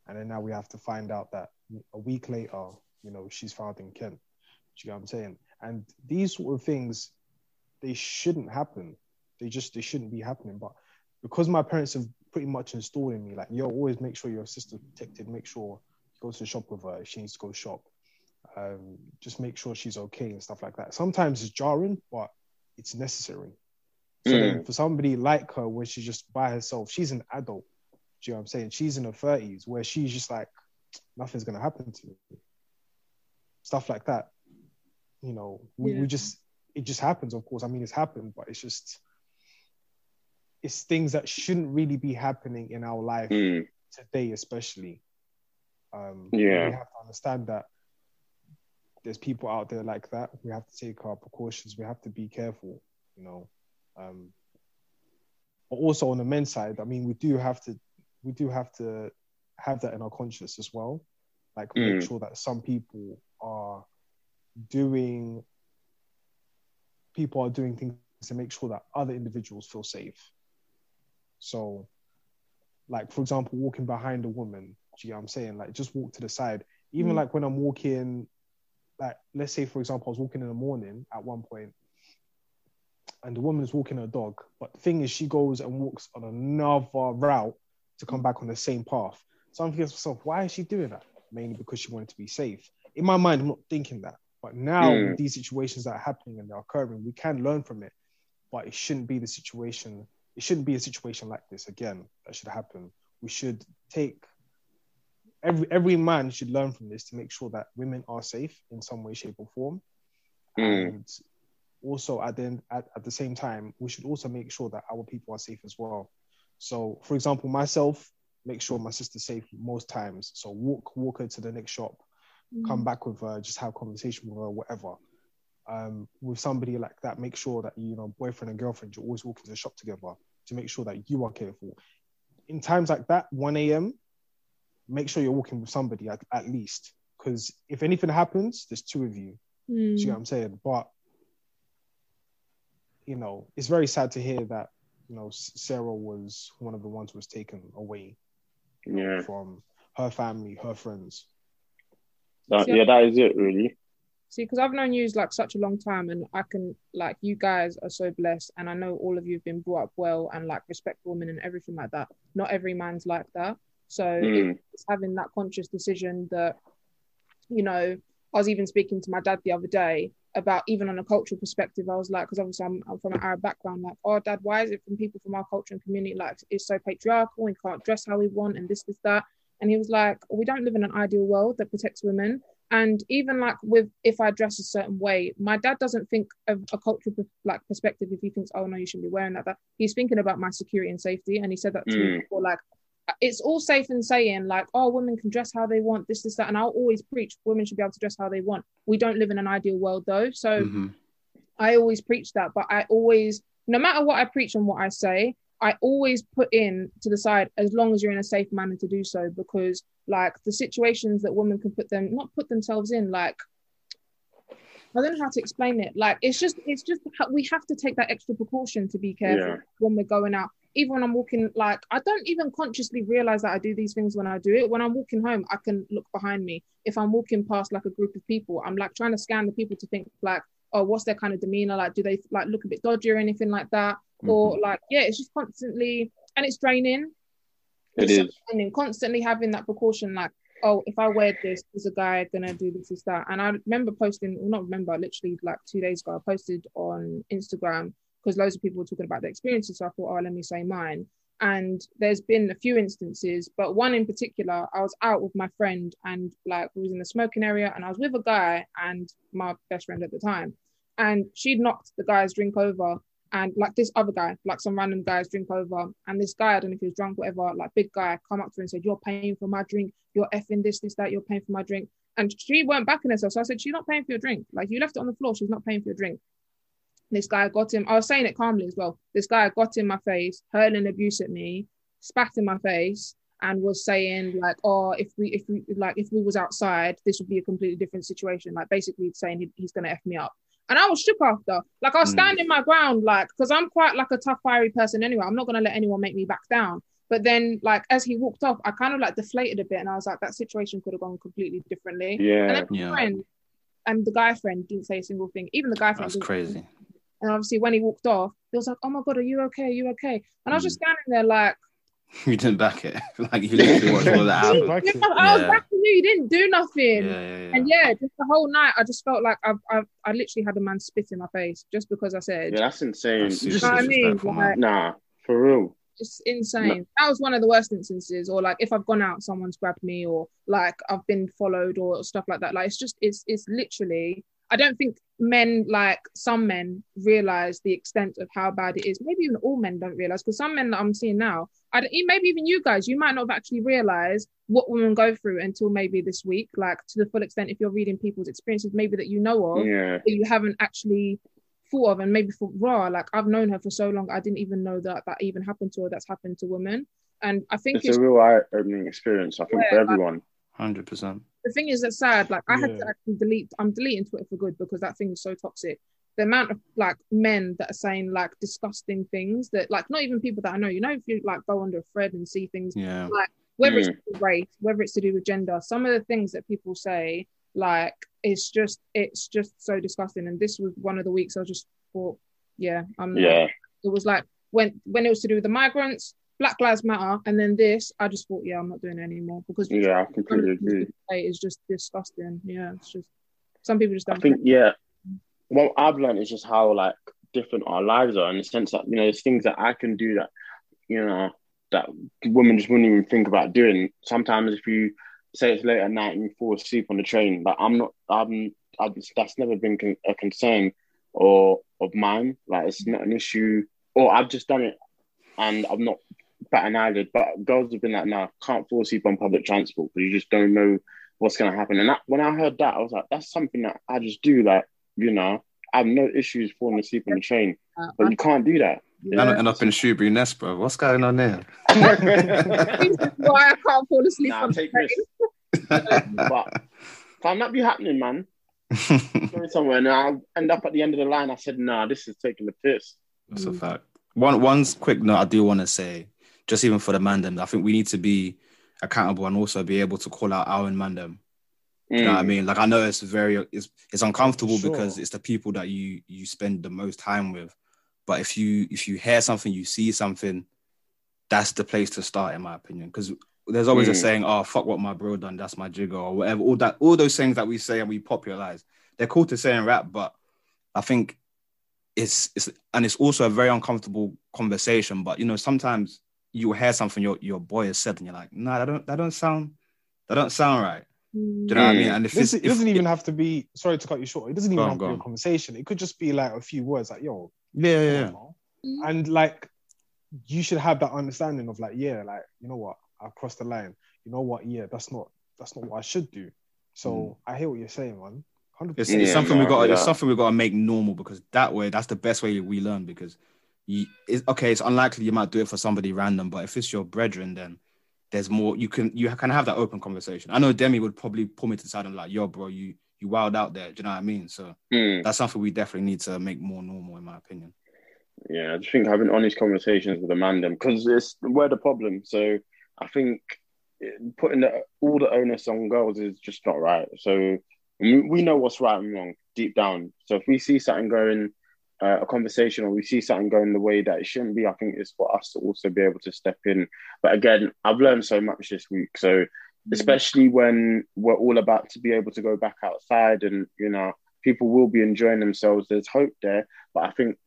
and then now we have to find out that a week later you know she's found in kent do you get what i'm saying and these sort of things they shouldn't happen they just they shouldn't be happening but because my parents have pretty much installed in me, like, yo, always make sure your sister's protected, make sure you go to the shop with her if she needs to go shop. Um, just make sure she's okay and stuff like that. Sometimes it's jarring, but it's necessary. So then for somebody like her, where she's just by herself, she's an adult. Do you know what I'm saying? She's in her 30s, where she's just like, nothing's gonna happen to me. Stuff like that. You know, we, Yeah. we just it just happens, of course. I mean, it's happened, but it's just it's things that shouldn't really be happening in our life Mm. today, especially. Um, Yeah. we have to understand that there's people out there like that. We have to take our precautions. We have to be careful, you know. Um, but also on the men's side, I mean, we do have to, we do have to have that in our conscience as well. Like make Mm. sure that some people are doing, people are doing things to make sure that other individuals feel safe. So, like for example, walking behind a woman, do you know what I'm saying? Like just walk to the side. Even Mm. like when I'm walking, like let's say for example, I was walking in the morning at one point, and the woman is walking her dog. But the thing is, she goes and walks on another route to come back on the same path. So I'm thinking to myself, why is she doing that? Mainly because she wanted to be safe. In my mind, I'm not thinking that. But now Mm. these situations that are happening and they're occurring, we can learn from it. But it shouldn't be the situation. It shouldn't be a situation like this again that should happen. We should take every every man should learn from this to make sure that women are safe in some way, shape, or form. Mm. And also at the end, at, at the same time, we should also make sure that our people are safe as well. So, for example, myself, make sure my sister's safe most times. So walk walk her to the next shop, come back with her, just have a conversation with her, whatever. Um, with somebody like that, make sure that you know, boyfriend and girlfriend, you're always walking to the shop together to make sure that you are careful. In times like that, 1 a.m., make sure you're walking with somebody at, at least. Because if anything happens, there's two of you. Do you know what I'm saying? But you know, it's very sad to hear that you know Sarah was one of the ones who was taken away. Yeah. from her family, her friends. That, Yeah. yeah, that is it, really. See, because I've known you like such a long time, and I can like you guys are so blessed, and I know all of you have been brought up well and like respect women and everything like that. Not every man's like that, so Mm. it's having that conscious decision that, you know, I was even speaking to my dad the other day about even on a cultural perspective. I was like, because obviously I'm, I'm from an Arab background, like, oh, dad, why is it from people from our culture and community like it's so patriarchal we can't dress how we want and this, this, that. And he was like, we don't live in an ideal world that protects women. And even like with if I dress a certain way, my dad doesn't think of a cultural like perspective. If he thinks, oh no, you shouldn't be wearing that, that he's thinking about my security and safety. And he said that to me Mm. before, like it's all safe in saying like, oh, women can dress how they want, this, this, that. And I'll always preach women should be able to dress how they want. We don't live in an ideal world though. So Mhm. I always preach that, but I always, no matter what I preach and what I say, I always put in to the side as long as you're in a safe manner to do so, because like the situations that women can put them, not put themselves in, like I don't know how to explain it. Like it's just, it's just we have to take that extra precaution to be careful Yeah. when we're going out. Even when I'm walking, like I don't even consciously realize that I do these things when I do it. When I'm walking home, I can look behind me. If I'm walking past like a group of people, I'm like trying to scan the people to think like, oh, what's their kind of demeanor? Like, do they like look a bit dodgy or anything like that? Or mm-hmm. like, yeah, it's just constantly, and it's draining. It It's is. draining, constantly having that precaution, like, oh, if I wear this, is a guy gonna do this, is that? And I remember posting, well, not remember, literally like two days ago, I posted on Instagram because loads of people were talking about their experiences. So I thought, oh, let me say mine. And there's been a few instances, but one in particular, I was out with my friend and like we was in the smoking area and I was with a guy and my best friend at the time. And she'd knocked the guy's drink over and like this other guy, like some random guy's drink over. And this guy, I don't know if he was drunk, whatever, like big guy, come up to her and said, You're paying for my drink, you're effing this, this, that, you're paying for my drink. And she weren't backing herself. So I said, She's not paying for your drink. Like you left it on the floor, she's not paying for your drink. This guy got him. I was saying it calmly as well. This guy got in my face, hurling abuse at me, spat in my face, and was saying like, "Oh, if we, if we, like, if we was outside, this would be a completely different situation." Like basically saying he, he's gonna f me up. And I was shook after. Like I was Mm. standing my ground, like because I'm quite like a tough, fiery person anyway. I'm not gonna let anyone make me back down. But then, like as he walked off, I kind of like deflated a bit, and I was like, that situation could have gone completely differently. And Yeah. then Yeah. friend and the guy friend didn't say a single thing. Even the guy friend That's didn't say a crazy. And obviously, when he walked off, he was like, "Oh my god, are you okay? Are you okay?" And I was just Mm. standing there like, You didn't back it. like you literally watched all that happen. Back "Yeah. I was Yeah. back to you. You didn't do nothing." yeah, yeah. And yeah, just the whole night, I just felt like I've, I've, I literally had a man spit in my face just because I said, Yeah, that's insane. That's you know what I mean? Like, nah, for real. it's insane. That was one of the worst instances. Or like if I've gone out, someone's grabbed me, or like I've been followed, or stuff like that. Like it's just, it's, it's literally. I don't think men, like some men, realize the extent of how bad it is. Maybe even all men don't realize, because some men that I'm seeing now, I don't, maybe even you guys, you might not have actually realized what women go through until maybe this week, like to the full extent. If you're reading people's experiences, maybe that you know of, Yeah. that you haven't actually thought of and maybe thought raw like i've known her for so long i didn't even know that that even happened to her that's happened to women and i think It's it's, a real eye-opening experience. I think for Yeah, like- everyone. Hundred percent. The thing is that's sad like i had to actually delete i'm deleting twitter for good because that thing is so toxic the amount of like men that are saying like disgusting things that like not even people that i know you know if you like go under a thread and see things Yeah. whether it's Mm. to race, whether it's to do with gender, some of the things that people say, like it's just it's just so disgusting. And this was one of the weeks I just thought, yeah, I'm. Yeah. It was like when when it was to do with the migrants, Black Lives Matter, and then this, I just thought, yeah, I'm not doing it anymore because Yeah, I completely agree. It's just disgusting. Yeah, it's just some people just don't. I think yeah. What I've learned is just how like different our lives are in the sense that you know there's things that I can do that you know that women just wouldn't even think about doing. Sometimes if you say it's late at night and you fall asleep on the train, like I'm not, I'm, I'm that's never been con- a concern or of mine. Like it's not an issue, or I've just done it and I'm not bat an eyelid. But girls have been like, no, can't fall asleep on public transport because you just don't know what's gonna happen. And that, when I heard that, I was like, that's something that I just do. Like you know, I have no issues falling asleep on the train, but you can't do that. Man, I end up in Shoeburyness, bro. What's going on there? This is why I can't fall asleep Nah, on the train. but can that be happening, man? Going somewhere and I'll end up at the end of the line. I said, nah, this is taking the piss. That's a fact. One one's quick note I do want to say, just even for the man, them, I think we need to be accountable and also be able to call out our own man them. You know what I mean? Like I know it's very it's it's uncomfortable Sure. because it's the people that you you spend the most time with. But if you if you hear something, you see something, that's the place to start, in my opinion. Because there's always a Mm. saying, "Oh fuck what my bro done, that's my jigger," or whatever. All that, all those things that we say and we popularize, they're cool to say in rap, but I think it's it's and it's also a very uncomfortable conversation. But you know, sometimes you hear something your your boy has said, and you're like, "Nah, that don't that don't sound that don't sound right." Do you know what I mean? Mm. And if This, it's, it doesn't if, even have to be. Sorry to cut you short. It doesn't even on, have to go be a conversation. It could just be like a few words, like "yo," yeah, yeah, yeah. and like you should have that understanding of like, yeah, like you know what, I crossed the line. You know what? Yeah, that's not that's not what I should do. So I hear what you're saying, man. Hundred It's, percent. it's Yeah, something we no, got. It's something we got to make normal because that way, that's the best way we learn. Because you, it's, okay, it's unlikely you might do it for somebody random, but if it's your brethren, then there's more. You can you can have that open conversation. I know Demi would probably pull me to the side and like, yo, bro, you you wild out there. Do you know what I mean? So Mm. that's something we definitely need to make more normal, in my opinion. Yeah, I just think having honest conversations with the man them because it's we're the problem. So I think putting the, all the onus on girls is just not right. So we we know what's right and wrong deep down. So if we see something going uh, a conversation or we see something going the way that it shouldn't be, I think it's for us to also be able to step in. But again, I've learned so much this week. So especially when we're all about to be able to go back outside and you know people will be enjoying themselves. There's hope there. But i think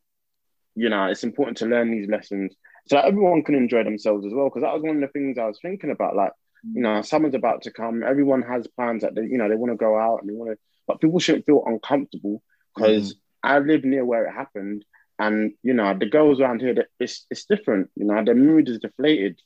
you know it's important to learn these lessons so that everyone can enjoy themselves as well. Because that was one of the things i was thinking about like you know summer's about to come. Everyone has plans that they you know they want to go out and they want to but people shouldn't feel uncomfortable because i live near where it happened and you know the girls around here it's it's different you know their mood is deflated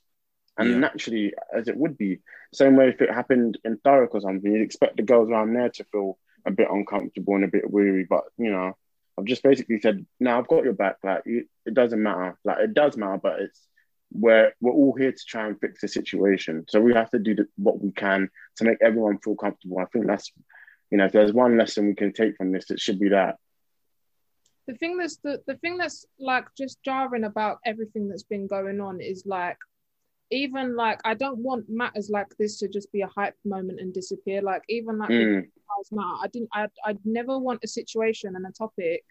and Yeah. naturally as it would be same way if it happened in Thurrock or something, you'd expect the girls around there to feel a bit uncomfortable and a bit weary. But you know, I've just basically said, "No, I've got your back. Like you, it doesn't matter. Like it does matter, but it's we're we're all here to try and fix the situation. So we have to do the, what we can to make everyone feel comfortable. I think that's you know, if there's one lesson we can take from this, it should be that. The thing that's the, the thing that's like just jarring about everything that's been going on is like even like I don't want matters like this to just be a hype moment and disappear. Like even like Mm, Matter, I didn't I'd, I'd never want a situation and a topic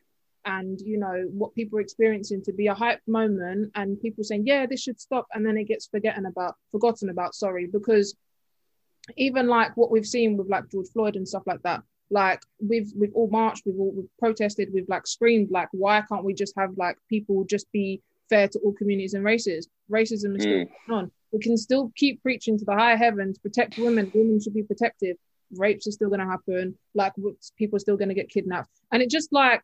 and you know what people are experiencing to be a hype moment and people saying yeah this should stop and then it gets forgotten about forgotten about sorry because even like what we've seen with like George Floyd and stuff like that like we've we've all marched we've all we've protested we've like screamed like why can't we just have like people just be fair to all communities and races? Racism is still Mm. going on. We can still keep preaching to the higher heavens protect women women should be protected. Rapes are still going to happen like people are still going to get kidnapped. And it just like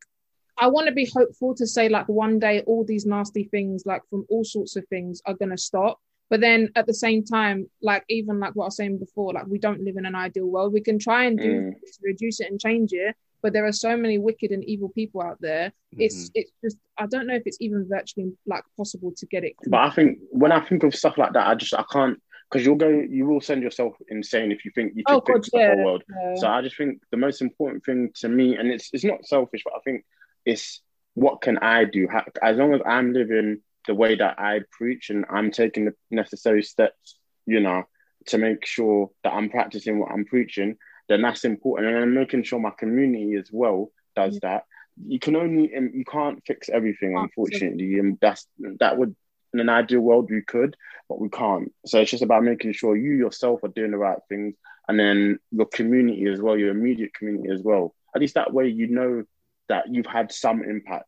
i want to be hopeful to say like one day all these nasty things like from all sorts of things are going to stop but then at the same time like even like what i was saying before like we don't live in an ideal world we can try and do Mm. to reduce it and change it but there are so many wicked and evil people out there it's it's just i don't know if it's even virtually like possible to get it but I think when I think of stuff like that, I just I can't because you'll go you will send yourself insane if you think you can Oh, God, fix the yeah. whole world. Uh, So I just think the most important thing to me, and it's it's not selfish, but I think it's what can I do? How, as long as I'm living the way that I preach and I'm taking the necessary steps, you know, to make sure that I'm practicing what I'm preaching, then that's important. And I'm making sure my community as well does that. You can only um, you can't fix everything, unfortunately, and that's that would in an ideal world we could, but we can't. So it's just about making sure you yourself are doing the right things and then your community as well, your immediate community as well. At least that way you know that you've had some impact.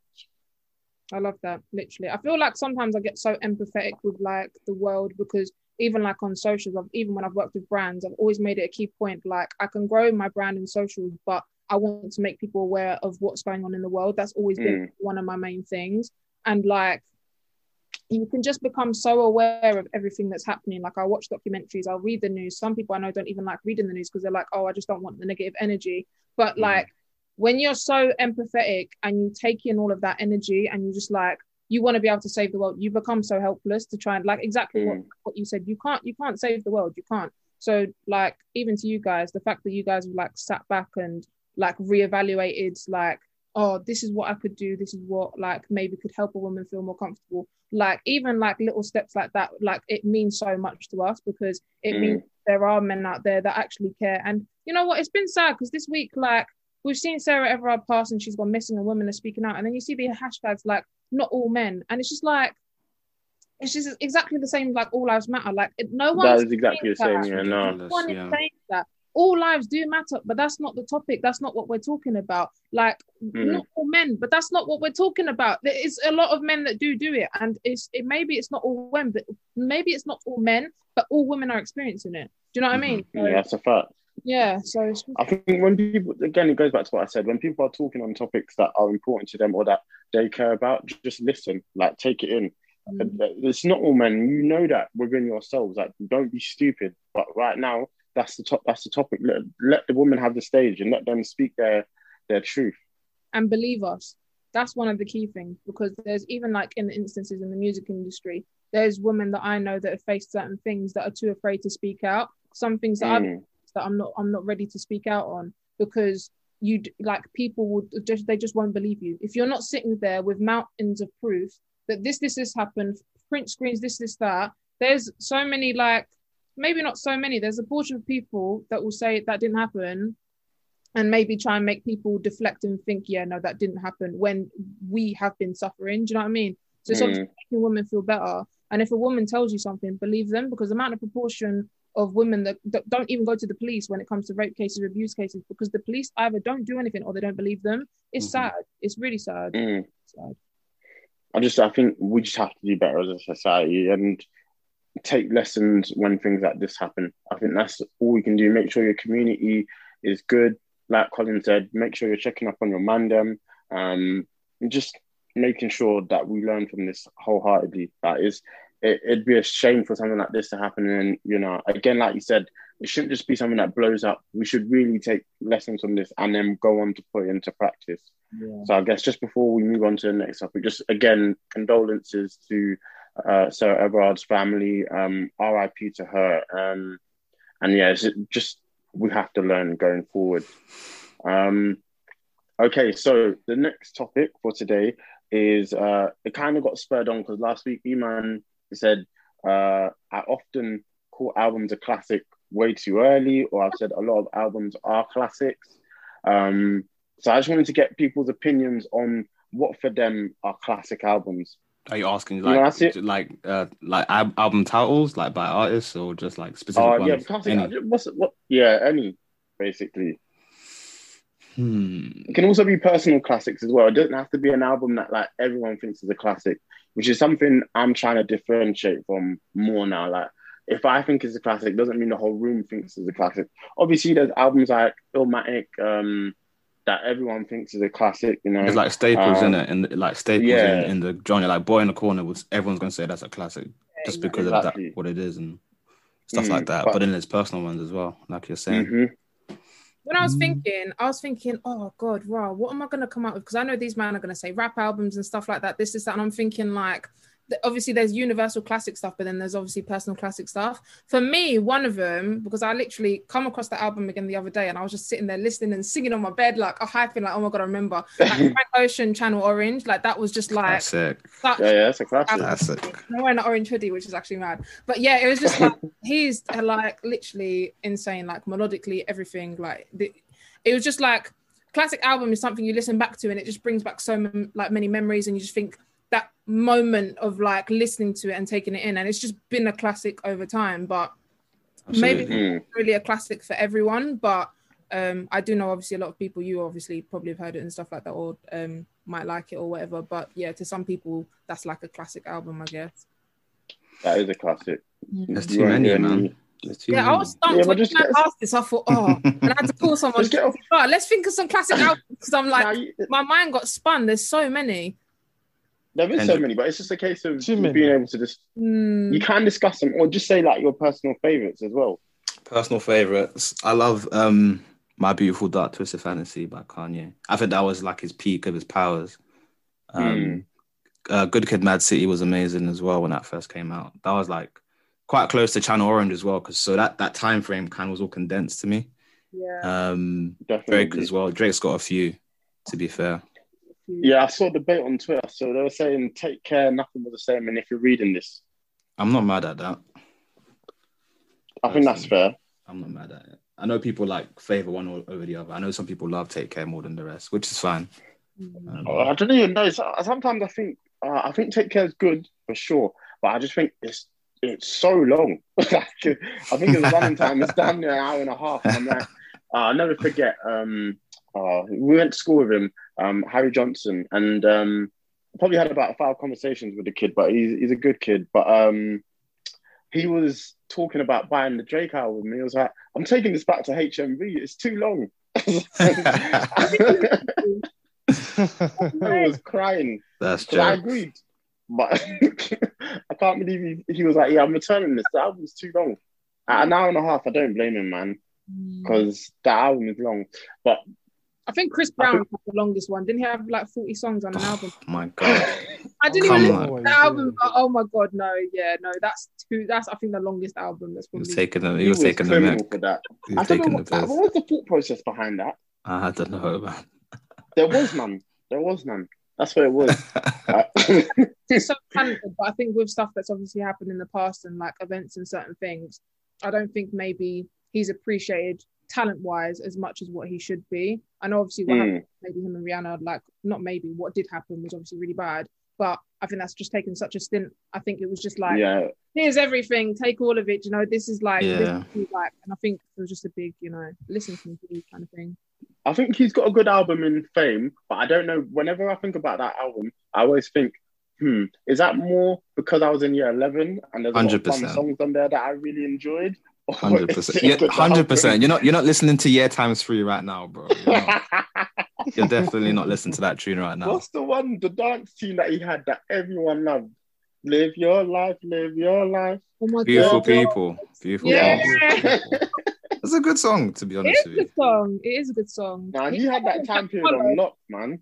I love that. Literally, I feel like sometimes I get so empathetic with like the world because even like on socials, I've, even when I've worked with brands, I've always made it a key point. Like I can grow my brand in socials, but I want to make people aware of what's going on in the world. That's always been one of my main things. And like you can just become so aware of everything that's happening. Like I watch documentaries, I'll read the news. Some people I know don't even like reading the news because they're like, oh, I just don't want the negative energy. But Mhm. like when you're so empathetic and you take in all of that energy and you just like you want to be able to save the world, you become so helpless to try and like exactly what, Mm. what you said. You can't you can't save the world. You can't. So like even to you guys, the fact that you guys have like sat back and like reevaluated like oh, this is what I could do. This is what like maybe could help a woman feel more comfortable. Like even like little steps like that, like it means so much to us because it Mm. means there are men out there that actually care. And you know what? It's been sad because this week, like we've seen Sarah Everard pass and she's gone missing and women are speaking out. And then you see the hashtags like not all men. And it's just like it's just exactly the same like all lives matter. Like it, no one That is exactly the same. that. Yeah, no. Ridiculous, one yeah. is saying that all lives do matter, but that's not the topic. That's not what we're talking about. Like Mm. not all men, but that's not what we're talking about. There is a lot of men that do do it, and it's it maybe it's not all men, but maybe it's not all men, but all women are experiencing it. Do you know what I mean? So, Yeah, that's a fact. Yeah. So I think when people again, it goes back to what I said. When people are talking on topics that are important to them or that they care about, just listen, like take it in. mm, It's not all men. You know that within yourselves. Like, don't be stupid. But right now, that's the top. That's the topic. Let, let the women have the stage and let them speak their their truth. and believe us. That's one of the key things because there's even like in instances in the music industry, there's women that I know that have faced certain things that are too afraid to speak out. Some things that I've Mm. That I'm not I'm not ready to speak out on because you like people would just they just won't believe you. If you're not sitting there with mountains of proof that this this this happened print screens this this that there's so many like maybe not so many there's a portion of people that will say that didn't happen and maybe try and make people deflect and think yeah no that didn't happen when we have been suffering. Do you know what I mean? So it's Mm. making women feel better. And if a woman tells you something believe them because the amount of proportion of women that, that don't even go to the police when it comes to rape cases, abuse cases, because the police either don't do anything or they don't believe them. It's Mhm. sad. It's really sad. Mm. sad. I just I think we just have to do better as a society and take lessons when things like this happen. I think that's all we can do. Make sure your community is good. Like Colin said, make sure you're checking up on your mandem. Um, and just making sure that we learn from this wholeheartedly. That is, it, it'd be a shame for something like this to happen. And you know, again, like you said, it shouldn't just be something that blows up. We should really take lessons from this and then go on to put it into practice. Yeah. So I guess just before we move on to the next topic, just again condolences to uh, Sarah Everard's family. Um, R.I.P. to her. Um, and yeah, it's just we have to learn going forward. Um, okay, so the next topic for today is uh, it kind of got spurred on because last week E-Man said uh, I often call albums a classic way too early, or I've said a lot of albums are classics. Um, so I just wanted to get people's opinions on what for them are classic albums. Are you asking know, that's like like uh like al- album titles like by artists or just like specific Uh, ones? yeah, classic. Any? What's what? Yeah, any basically. Hmm. It can also be personal classics as well. It doesn't have to be an album that like everyone thinks is a classic, which is something I'm trying to differentiate from more now. Like if I think it's a classic, doesn't mean the whole room thinks it's a classic. Obviously, there's albums like Illmatic um, that everyone thinks is a classic. You know, It's like staples Um, in it, and like staples yeah. in, in the genre. Like Boy in the Corner was everyone's gonna say that's a classic just because Exactly. of that what it is and stuff Mm, like that. but- But, then there's personal ones as well, like you're saying. Mhm. When I was Mm. thinking, I was thinking, oh God, wow, what am I gonna come out with? Because I know these men are gonna say rap albums and stuff like that. This is that, and I'm thinking like, obviously there's universal classic stuff, but then there's obviously personal classic stuff. For me, one of them, because I literally come across the album again the other day, and I was just sitting there listening and singing on my bed, like a hyping, like oh my God, I remember like Frank Ocean, Channel Orange, like that was just like Classic. such Yeah, yeah, that's a classic. Classic. I'm wearing an orange hoodie, which is actually mad. But yeah, it was just like he's uh, like literally insane, like melodically, everything. Like the, it was just like classic album is something you listen back to, and it just brings back so mem- like many memories, and you just think that moment of like listening to it and taking it in, and it's just been a classic over time. But maybe Absolutely. Mm. not really a classic for everyone, but um, I do know obviously a lot of people. You obviously probably have heard it and stuff like that, or um, might like it or whatever. But yeah, to some people, that's like a classic album, I guess. That is a classic. There's You too won't many, hear man. any- There's Yeah, I was stumped Yeah, but when just you get- asked this. I thought, oh, and I had to call someone. Just get off- "Right, let's think of some classic albums because I'm like, Now, you- my mind got spun. There's so many. There is so many, but it's just a case of Too many. being able to just Hmm. you can discuss them or just say like your personal favorites as well. Personal favorites. I love um My Beautiful Dark Twisted Fantasy by Kanye. I think that was like his peak of his powers. Um uh, Good Kid Mad City was amazing as well when that first came out. That was like quite close to Channel Orange as well, because so that that time frame kind of was all condensed to me. Yeah. Um Definitely. Drake as well. Drake's got a few, to be fair. Yeah, I saw the debate on Twitter. So they were saying, "Take care, nothing was the same." And if you're reading this, I'm not mad at that. I think that's fair. I'm not mad at it. I know people like favor one over the other. I know some people love Take Care more than the rest, which is fine. Mm. Um, Oh, I don't even know. Sometimes I think uh, I think Take Care is good for sure, but I just think it's it's so long. like, I think its running time is down near an hour and a half. And I'm like, uh, I'll never forget. Um, uh, we went to school with him, um, Harry Johnson, and um, probably had about five conversations with the kid. But he's he's a good kid. But um, he was talking about buying the Drake album. And he was like, "I'm taking this back to HMV. It's too long." I was crying. That's true. I agreed. But I can't believe he, he was like, yeah, I'm returning this. The album's too long. At an hour and a half, I don't blame him, man, Mm. because that album is long. But I think Chris Brown had the longest one. Didn't he have like 40 songs on an album? Oh my god. I didn't Come even on. listen to the album. But, oh my god, no, yeah, no, that's too. That's I think the longest album. That's He was probably. taking the he he was taking the criminal mic. for that. He I was don't know taking the what, what was the thought process behind that. I don't know, man. There was none. There was none. That's what it was. Uh, He's so talented, but I think with stuff that's obviously happened in the past and like events and certain things, I don't think maybe he's appreciated talent wise as much as what he should be. And obviously what Mm. happened, maybe him and Rihanna, like not maybe what did happen was obviously really bad, but I think that's just taken such a stint. I think it was just like yeah, here's everything, take all of it. You know, this is like, this is like, and I think it was just a big, you know, listen to me kind of thing. I think he's got a good album in Fame, but I don't know. Whenever I think about that album, I always think, hmm, is that more because I was in year 11 and there's a lot of fun songs on there that I really enjoyed? Or Hundred is percent. Yeah, hundred percent. You're not you're not listening to Year Times Three right now, bro. You're, not. You're definitely not listening to that tune right now. What's the one, the dance tune that he had that everyone loved? Live your life, live your life. Oh my Beautiful god. people. Beautiful Yeah. people. It's a good song, to be honest is a with you. good song. It is a good song. Now he had that time period on lock, man.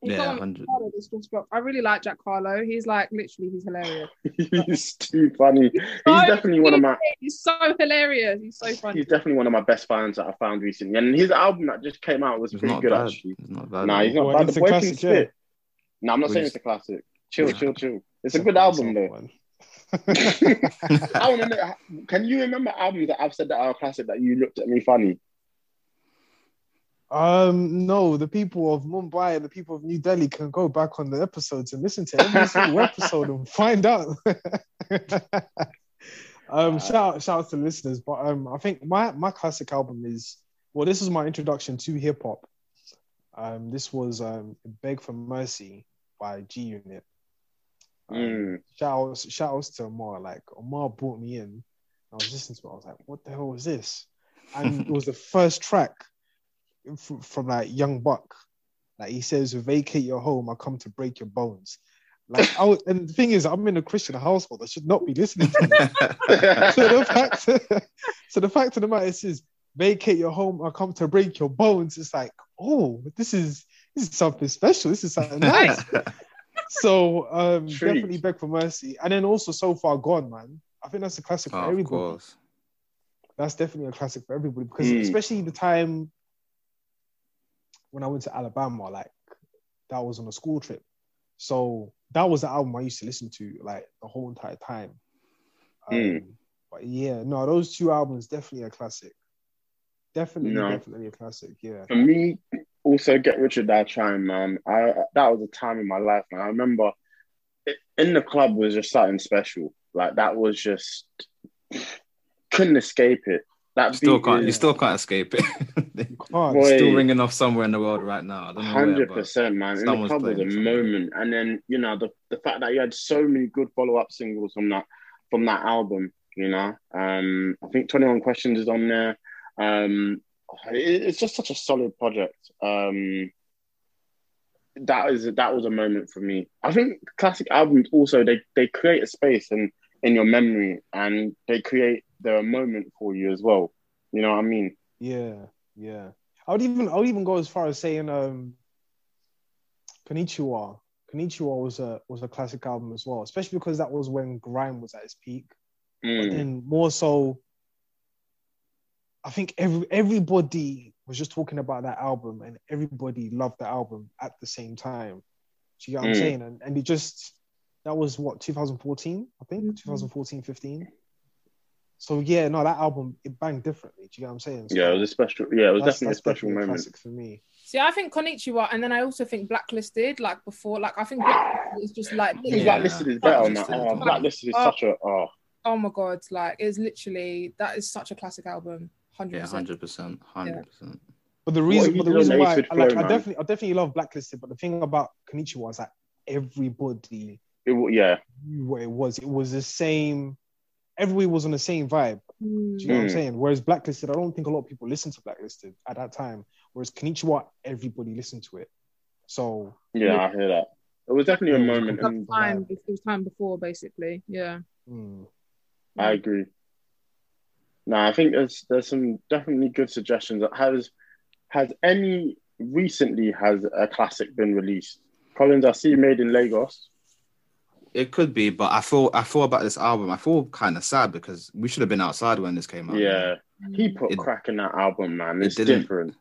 He's Yeah, 100. with Harlow that's just dropped. I really like Jack Harlow. He's like literally, he's hilarious. He's too funny. He's so definitely one of my. He's so hilarious. He's so funny. He's definitely one of my best fans that I found recently, and his album that just came out was It's pretty good bad. actually. It's not bad. Nah, he's not Well, bad. it's The a boy can classic, spit. yeah. No, I'm not Well, saying he's- it's a classic. Chill, Yeah. chill, chill. It's a good album though. I want to know. Can you remember albums that I've said that are classic that you looked at me funny? Um, no, the people of Mumbai and the people of New Delhi can go back on the episodes and listen to every single episode and find out. um, shout out, shout out to listeners. But um, I think my my classic album is well, this is my introduction to hip hop. Um, this was um, "Beg for Mercy" by G Unit. Um, Mm. shout outs, shout outs to Omar. Like Omar brought me in. I was listening to it. I was like, "What the hell was this?" And it was the first track from, from like Young Buck. Like he says, "Vacate your home. I come to break your bones." Like, I was, and the thing is, I'm in a Christian household. I should not be listening to this. so the fact, so the fact of the matter is, is, vacate your home. I come to break your bones. It's like, oh, this is this is something special. This is something nice. so um, Treat. definitely beg for mercy, and then also so far gone, man. I think that's a classic for Oh, of everybody course. that's definitely a classic for everybody because Mm. especially the time when I went to Alabama, like that was on a school trip. So that was the album I used to listen to like the whole entire time. Um, Mm. But yeah, no, those two albums definitely a classic. Definitely, No. definitely a classic. Yeah. For me, also Get Rich or Die Trying, man. I that was a time in my life, man. I remember it, in the club was just something special. Like that was just couldn't escape it. That Still can't. is- You still can't escape it. You can't. Boy. still ringing off somewhere in the world right now. I don't know where, Hundred but percent, man. In the club was a moment, and then you know the the fact that you had so many good follow up singles from that from that album. You know, um, I think Twenty One Questions is on there. Um, it- it's just such a solid project. Um, that is that was a moment for me. I think classic albums also they they create a space in in your memory, and they create their moment for you as well. You know what I mean? Yeah, yeah. I would even I would even go as far as saying um Konnichiwa. Konnichiwa was a was a classic album as well, especially because that was when grime was at its peak. But Mm. then more so I think every everybody was just talking about that album, and everybody loved the album at the same time. Do you get what I'm Mm. saying? And and it just that was what 2014, I think Mhm. 2014, 15. So yeah, no, that album it banged differently. Do you get what I'm saying? So Yeah, it was a special. Yeah, it was that's- definitely a special definitely moment. classic for me. See, I think Konnichiwa, and then I also think Blacklisted, like before, like I think Blacklisted is just like, Yeah. Blacklisted is better on that. Blacklisted. Oh, Blacklisted is Oh. such a. Oh, oh my god, like it's literally that is such a classic album, hundred Yeah, percent. hundred percent, hundred percent. But the reason, but the reason why, Ace I, like, I definitely, I definitely love Blacklisted. But the thing about Konnichiwa is that everybody it, yeah. knew what it was. It was the same. Everybody was on the same vibe. Do you know what I'm Mm. saying? Whereas Blacklisted, I don't think a lot of people listened to Blacklisted at that time. Whereas Konnichiwa, everybody listened to it. So Yeah, I hear that. It was definitely a Yeah, it was moment. a And Time, it was time before, basically. Yeah. mm, I agree. No, I think there's there's some definitely good suggestions. Has has any recently has a classic been released? Collins, I see Made in Lagos. It could be, but I thought I thought about this album. I feel kind of sad because we should have been outside when this came out. Yeah, he put It- crack in that album, man. it It's didn't- different.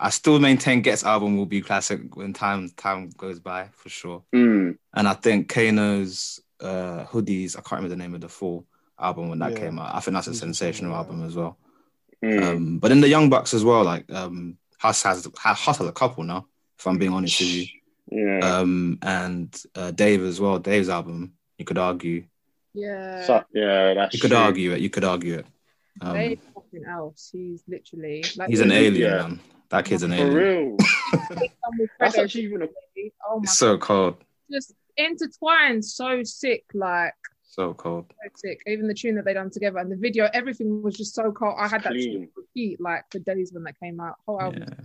I still maintain Ghetts' album will be classic when time time goes by for sure. Mm. And I think Kano's uh, hoodies. I can't remember the name of the full album when that Yeah. came out. I think that's a Hoodies, sensational yeah. album as well. Mm. Um, but in the Young Bucks as well. Like um, Hus has Hus has a couple now. If I'm being honest with you. Yeah. Um, and uh, Dave as well. Dave's album. You could argue. Yeah. So- yeah, that's You could true. argue it. You could argue it. Um, Dave something else. He's literally like he's an Yeah. alien, man. That kid's an For alien. real. That's actually even a Oh my It's so cold. just intertwined, so sick, like So cold. so sick. Even the tune that they done together and the video, everything was just so cold. I had that Clean. tune repeat like for days when that came out. Whole album. Yeah.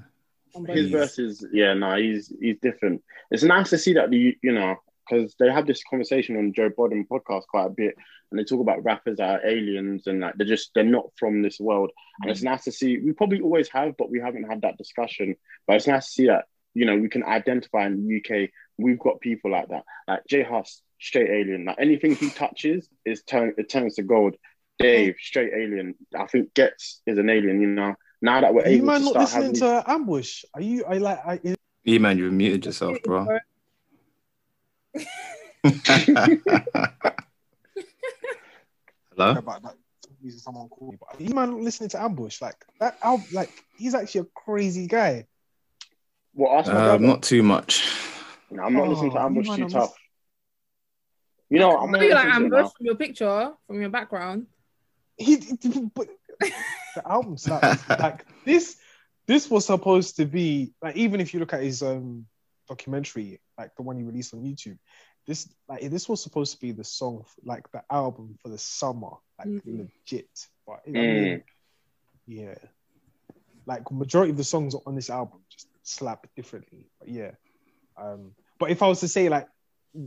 His verses. Yeah, no, he's he's different. It's nice to see that the you know because they have this conversation on Joe Budden podcast quite a bit, and they talk about rappers that are aliens and like they're just they're not from this world. And it's mm. nice to see. We probably always have, but we haven't had that discussion. But it's nice to see that you know we can identify in the UK. We've got people like that, like J Hus, straight alien. Like anything he touches is turn it turns to gold. Mm. Dave, straight alien. I think Ghetts is an alien. You know, now that we're are you able man to not start listening having. to Ambush? Are you? I like. I, is- E man, you've muted yourself, bro. Hello? about that reason someone called. But you man not listening to Ambush? Like that album, like he's actually a crazy guy. What ask my Uh, not too much. No, I'm not listening to Oh, Ambush too tough. You know, I'm not you like listening to it Ambush from your picture, from your background. He, but the album slaps. like this, this was supposed to be like even if you look at his um documentary, like the one he released on YouTube, this like this was supposed to be the song, f- like the album for the summer, like Mhm. legit. But I Mm. mean, yeah, like majority of the songs on this album just slap differently. But yeah, um, but if I was to say like.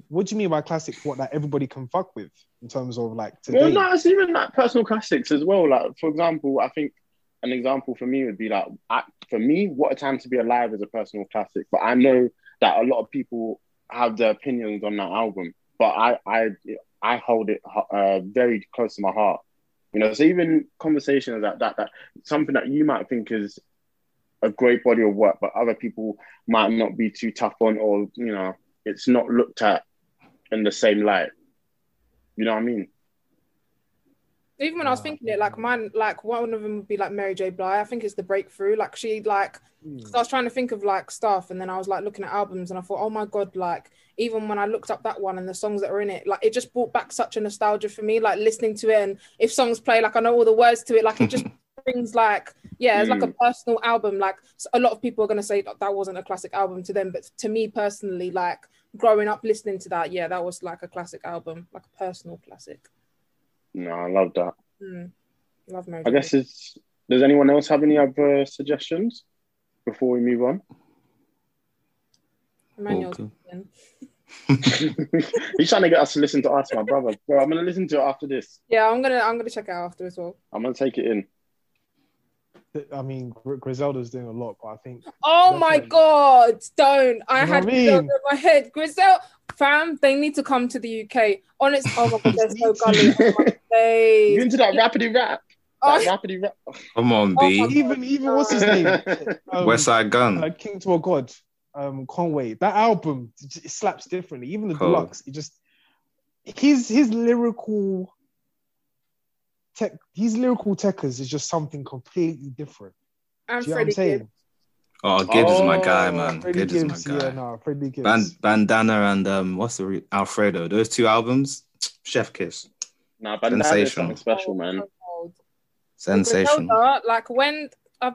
What do you mean by classic? What that everybody can fuck with in terms of like today? Well, no, it's even like personal classics as well. Like, for example, I think an example for me would be like, I, for me, What a Time to Be Alive is a personal classic. But I know that a lot of people have their opinions on that album. But I, I, I hold it uh, very close to my heart. You know, so even conversations like that, that something that you might think is a great body of work, but other people might not be too tough on, or you know, it's not looked at in the same light. You know what I mean? Even when I was Ah. thinking it, like mine, like one of them would be like Mary J. Blige. I think it's the breakthrough. Like she, like, Mm. 'cause I was trying to think of like stuff, and then I was like looking at albums, and I thought, oh my god, like even when I looked up that one and the songs that are in it, like it just brought back such a nostalgia for me. Like listening to it, and if songs play, like I know all the words to it. Like it just brings like, yeah, it's like a personal album. Like a lot of people are gonna say that that wasn't a classic album to them, but to me personally, like growing up listening to that, yeah, that was like a classic album, like a personal classic. No, I love that. Mm. Love Mary. I J. guess it's. Does anyone else have any other suggestions before we move on? Emmanuel's Cool, in. He's trying to get us to listen to us, my brother. Bro, I'm gonna listen to it after this. Yeah, I'm gonna I'm gonna check it out after as well. I'm gonna take it in. I mean, Griselda's doing a lot, but I think Oh my god, don't! I had what I Griselda in my head. Grizel fam, they need to come to the UK. Honest, oh my god, they're so gully. Oh my You days. into that rapidy rap? Oh. That rap. Come on, Oh B. my Even even what's his name? Um, Westside Gunn. uh, King to a God, um, Conway. That album it slaps differently. Even the Cold. deluxe, it just his his lyrical tech, his lyrical techers is just something completely different. And Do you know what I'm Freddie saying? Gibbs. oh, Gibbs is my Oh, guy, man. Freddie Gibbs is my guy. yeah, no, Freddie Gibbs. Ban- Bandana and um, what's the re- Alfredo? Those two albums, chef kiss, Nah, but that is Sensational. something special, man. Sensational. Griselda, like when uh,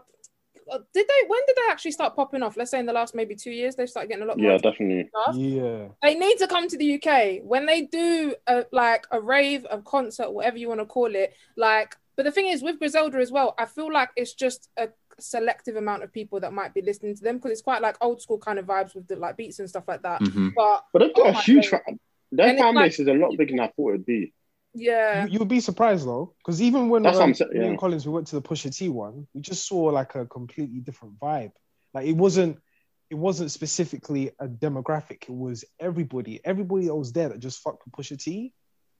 did they when did they actually start popping off? Let's say in the last maybe two years, they've started getting a lot more Yeah, definitely. stuff. yeah, They need to come to the UK when they do a, like a rave, a concert, whatever you want to call it. Like, but the thing is with Griselda as well, I feel like it's just a selective amount of people that might be listening to them because it's quite like old school kind of vibes with the like beats and stuff like that. Mhm. But But they've got Oh a huge God. fan. Their And it's fan like- base is a lot bigger than I thought it'd be. Yeah, you, you would be surprised though, because even when That's um, I'm saying, me and. Collins we went to the Pusha T one, we just saw like a completely different vibe. Like it wasn't it wasn't specifically a demographic. It was everybody. Everybody that was there that just fucked with Pusha T.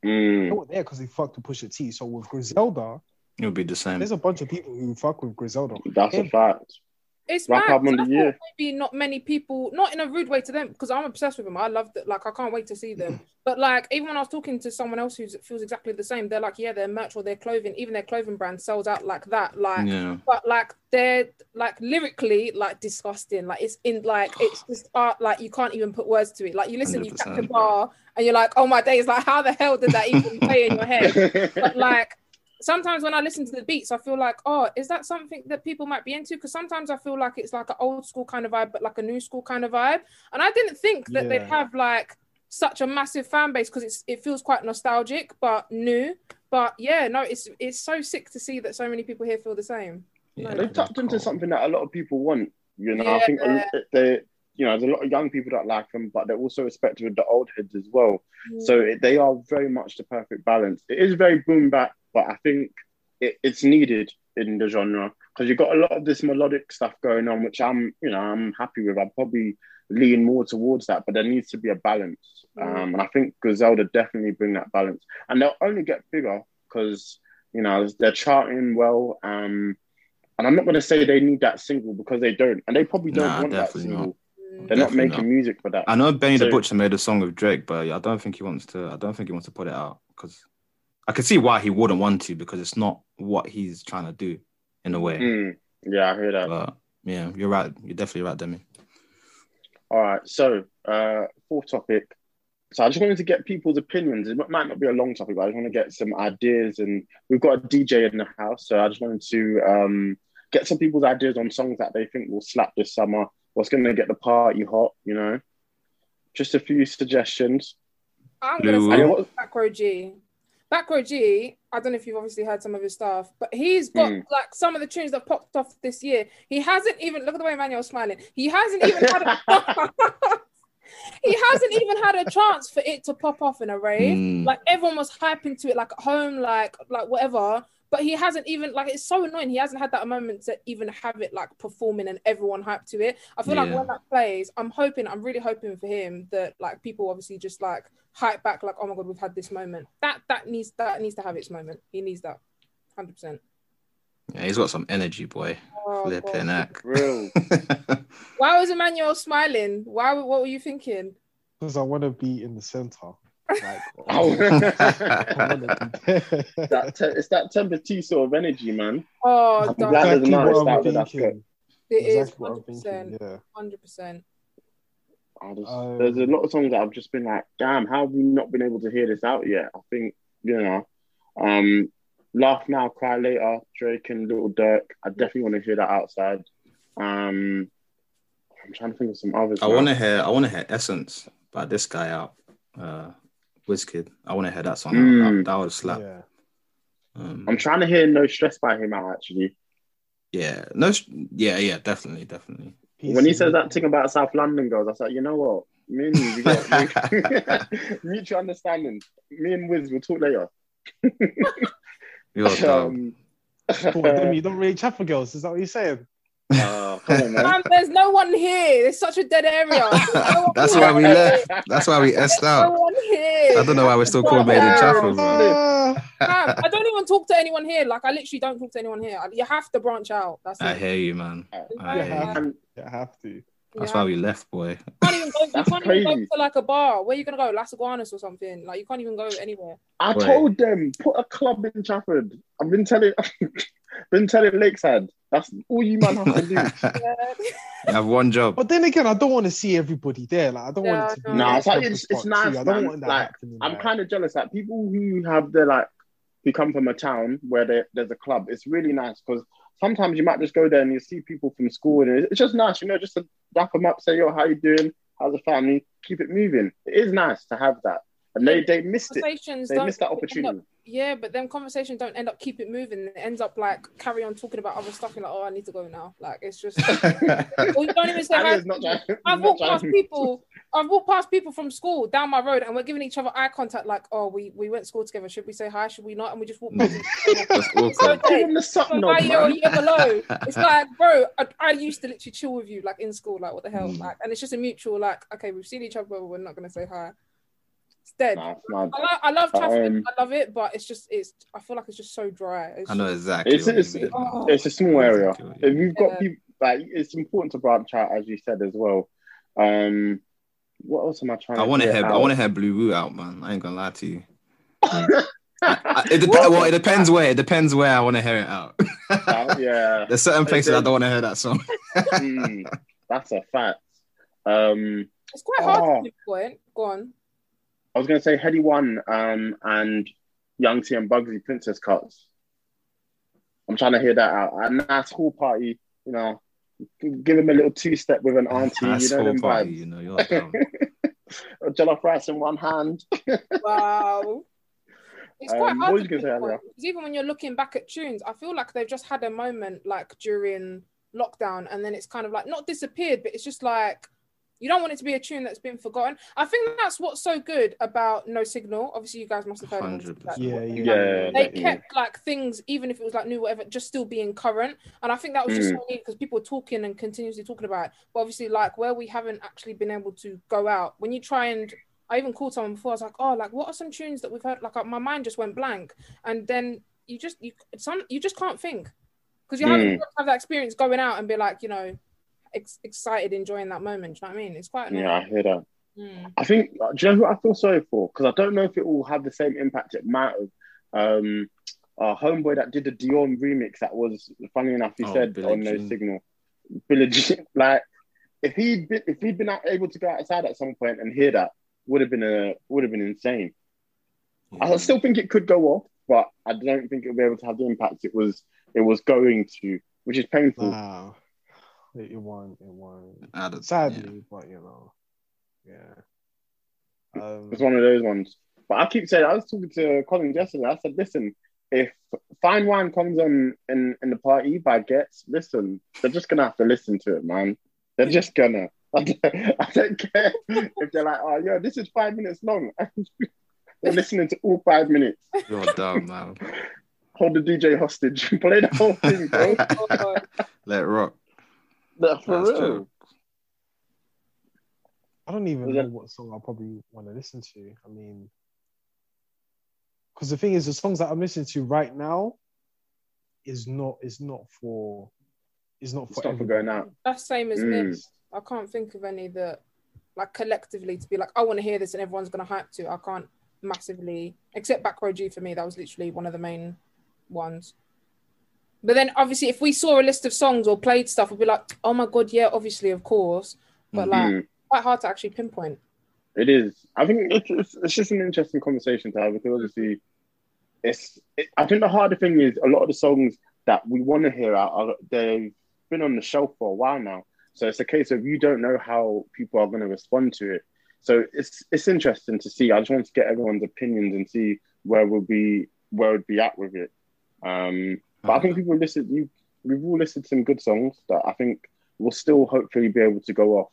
They Mm. were there because they fucked with Pusha T. So with Griselda, It would be the same. there's a bunch of people who fuck with Griselda. That's a fact. It's Rap mad. album of the year. Maybe not many people, not in a rude way to them, because I'm obsessed with them. I love that. Like, I can't wait to see them. But like, even when I was talking to someone else who feels exactly the same, they're like, yeah, their merch or their clothing, even their clothing brand sells out like that. Like, Yeah. but like they're like lyrically like disgusting. Like it's in like it's just art. Like you can't even put words to it. Like you listen, you catch the bar, and you're like, oh my days, like how the hell did that even play in your head? but like sometimes when I listen to the beats, I feel like, oh, is that something that people might be into? Because sometimes I feel like it's like an old school kind of vibe, but like a new school kind of vibe. And I didn't think that they'd have like such a massive fan base because it's it feels quite nostalgic but new. But yeah, no, it's it's so sick to see that so many people here feel the same. Yeah, They've They've tapped into something that a lot of people want. You know, I think a Yeah. they, you know, there's a lot of young people that like them, but they're also respected with the old heads as well. Mm. So it, they are very much the perfect balance. It is very boom bap, but I think it, it's needed in the genre because you've got a lot of this melodic stuff going on, which I'm, you know, I'm happy with. I'd probably lean more towards that, but there needs to be a balance. Mm. Um, and I think Griselda definitely bring that balance, and they'll only get bigger because you know they're charting well. Um, and I'm not going to say they need that single because they don't, and they probably don't Nah, want that single. not. They're not Definitely making not. music for that. I know Benny the Butcher made a song with Drake, but I don't think he wants to. I don't think he wants to put it out because I can see why he wouldn't want to because it's not what he's trying to do in a way. Mm, yeah, I hear that. But yeah, you're right. You're definitely right, Demi. All right. So, uh, fourth topic. So, I just wanted to get people's opinions. It might not be a long topic, but I just want to get some ideas. And we've got a DJ in the house, so I just wanted to um, get some people's ideas on songs that they think will slap this summer. What's going to get the party hot? You know, just a few suggestions. I'm Blue. gonna say And what- G. Back Row G, I don't know if you've obviously heard some of his stuff, but he's got Mm. like some of the tunes that popped off this year. He hasn't even look at the way Emmanuel's smiling. He hasn't even had a he hasn't even had a chance for it to pop off in a rave. Mm. Like everyone was hyping to it, like at home, like like whatever. But he hasn't even like it's so annoying. He hasn't had that moment to even have it like performing and everyone hyped to it. I feel like when that plays, I'm hoping, I'm really hoping for him that like people obviously just like hype back, like oh my god, we've had this moment. That that needs that needs to have its moment. He needs that, hundred percent. Yeah, he's got some energy, boy. Oh, Flipping God. heck. Real. Why was Emmanuel smiling? Why? What were you thinking? Because I want to be in the center. Like, Oh. I wanna be there. that te- it's that Tempa T sort of energy, man. Oh, I'm dark. glad there's exactly a nice what I'm start with that thinking. it is Exactly what I'm hundred thinking. percent, Yeah. hundred percent. Oh, there's, Um, there's a lot of songs that I've just been like, damn, how have we not been able to hear this out yet? I think, you know, um, Laugh Now, Cry Later, Drake and Lil Durk. I definitely want to hear that outside. Um, I'm trying to think of some others. I want to hear. I want to hear Essence by this guy out, uh, Wizkid. I want to hear that song. Mm. That, that would slap. Yeah. Um, I'm trying to hear No Stress by him out, actually. yeah. No. Yeah. Yeah. Definitely. Definitely. When he says that thing about South London girls, I was like, you know what? Me and you, we got mutual understanding. Me and Wiz, we'll talk later. You're dumb. Um, What, Demi, you don't really chat for girls. Is that what you're saying? Come on, man. Man, there's no one here. There's such a dead area. No That's why we left. That's why we There's essed no out. one here. I don't know why we're still called Made in Yeah. Chafford, bro. Uh, I don't even talk to anyone here. Like I literally don't talk to anyone here. You have to branch out. That's it. I hear you, man. I Yeah. hear you. And yeah, I have to. That's You why we left, boy. You can't even go, you That's can't even go to like a bar. Where you gonna go? Las Iguanas or something? Like you can't even go anywhere. I Wait. told them put a club in Chafford. I've been telling, been telling Lakeside. That's all you man have to do. Yeah. You have one job. But then again, I don't want to see everybody there. Like I don't Yeah, want it to be. no. Nah, it's like- it's- it's nice, too. I don't man. want that Like, happening. I'm kind of jealous that people who have the like who come from a town where there, there's a club. It's really nice because sometimes you might just go there and you see people from school and it's- just nice, you know, just to wrap them up, say, "Yo, how you doing? How's the family?" Keep it moving. It is nice to have that, and they they missed it. Conversations They don't missed that end up- opportunity. yeah, but then conversations don't end up keep it moving. It ends up like carry on talking about other stuff. You're like, oh, I need to go now. Like it's just. or you don't even say hi. Ali's not trying- I've walked past people. I've walked past people from school down my road, and we're giving each other eye contact. Like, oh, we we went to school together. Should we say hi? Should we not? And we just walk past. each. That's awkward. Give them the suck From nod, my year or year below. It's like, bro, I, I used to literally chill with you like in school. Like, what the hell? Mm. Like, and it's just a mutual. Like, okay, we've seen each other, but we're not gonna say hi. It's dead. Nah, it's mad. I, lo- I love traffic. um, I love it, but it's just it's. I feel like it's just so dry. It's I know just- exactly. It's- what it's- you mean, man. It's a small area. Exactly If you've got Yeah. people, like it's important to branch out, as you said as well. Um, what else am I trying? I want to get hear. I want to hear Blue Woo out, man. I ain't gonna lie to you. I- it dep- well, it depends where. It depends where I want to hear it out. Uh, yeah, There's certain places I don't want to hear that song. Mm, that's a fact. Um, it's quite hard Oh. to pinpoint. Go on. I was gonna say Headie One um, and Young T and Bugsey Princess Cuts. I'm trying to hear that out. A nice hall party, you know. Give him a little two step with an auntie, That's you know whole them party, vibes. you know, you're dumb. A jollof rice in one hand. Wow. It's Um, quite what hard to you gonna pinpoint because even when you're looking back at tunes, I feel like they've just had a moment like during lockdown, and then it's kind of like not disappeared, but it's just like you don't want it to be a tune that's been forgotten. I think that's what's so good about No Signal. Obviously, you guys must have heard. of it. 100%. Like, Yeah, what- yeah. Yeah, They definitely. kept like things, even if it was like new, whatever, just still being current. And I think that was just Mm. so neat because people were talking and continuously talking about it. But obviously, like where we haven't actually been able to go out, when you try and I even called someone before. I was like, "Oh, like what are some tunes that we've heard?" Like uh, my mind just went blank, and then you just you some you just can't think because you haven't Mm. have that experience going out and be like, you know, ex- excited, enjoying that moment. Do you know what I mean? It's quite Yeah, I hear that. Mm. I think, do you know who I feel sorry for? Because I don't know if it will have the same impact it might have. Um, our homeboy that did the Dion remix that was, funny enough, he Oh, said Billie on No Signal. Billie Jean, like, if he'd been, if he'd been able to go outside at some point and hear that, would have been a would have been insane. I still think it could go off, but I don't think it'll be able to have the impact it was it was going to, which is painful. Nah, it, it won't. It won't. I don't- Sadly, but you know, yeah. Um, It's one of those ones. But I keep saying, I was talking to Colin yesterday. I said, listen, if Fine Wine comes on in, in the party by Ghetts, listen, they're just going to have to listen to it, man. They're just going to. I don't, I don't care if they're like, oh, yeah, this is five minutes long. they're listening to all five minutes. You're dumb, man. Hold the DJ hostage. Play the whole thing, bro. Let it rock. Nah, for That's real. true. I don't even Was know what song I'll probably want to listen to. I mean, because the thing is, the songs that I'm listening to right now is not is not for is not It's for, not for going out. That's same as Mm. me. I can't think of any that like collectively to be like, I want to hear this and everyone's gonna hype to. I can't massively except Back Row G for me. That was literally one of the main ones. But then obviously if we saw a list of songs or played stuff, we'd be like, oh my god, yeah, obviously, of course. But like Mm. quite hard to actually pinpoint. It is. I think it's, it's, it's just an interesting conversation to have because obviously, it's. It, I think the harder thing is a lot of the songs that we want to hear out are they've been on the shelf for a while now. So it's a case of you don't know how people are going to respond to it. So it's it's interesting to see. I just want to get everyone's opinions and see where we'll be where we'd be at with it. Um, but I think people listen. You we've all listed some good songs that I think will still hopefully be able to go off.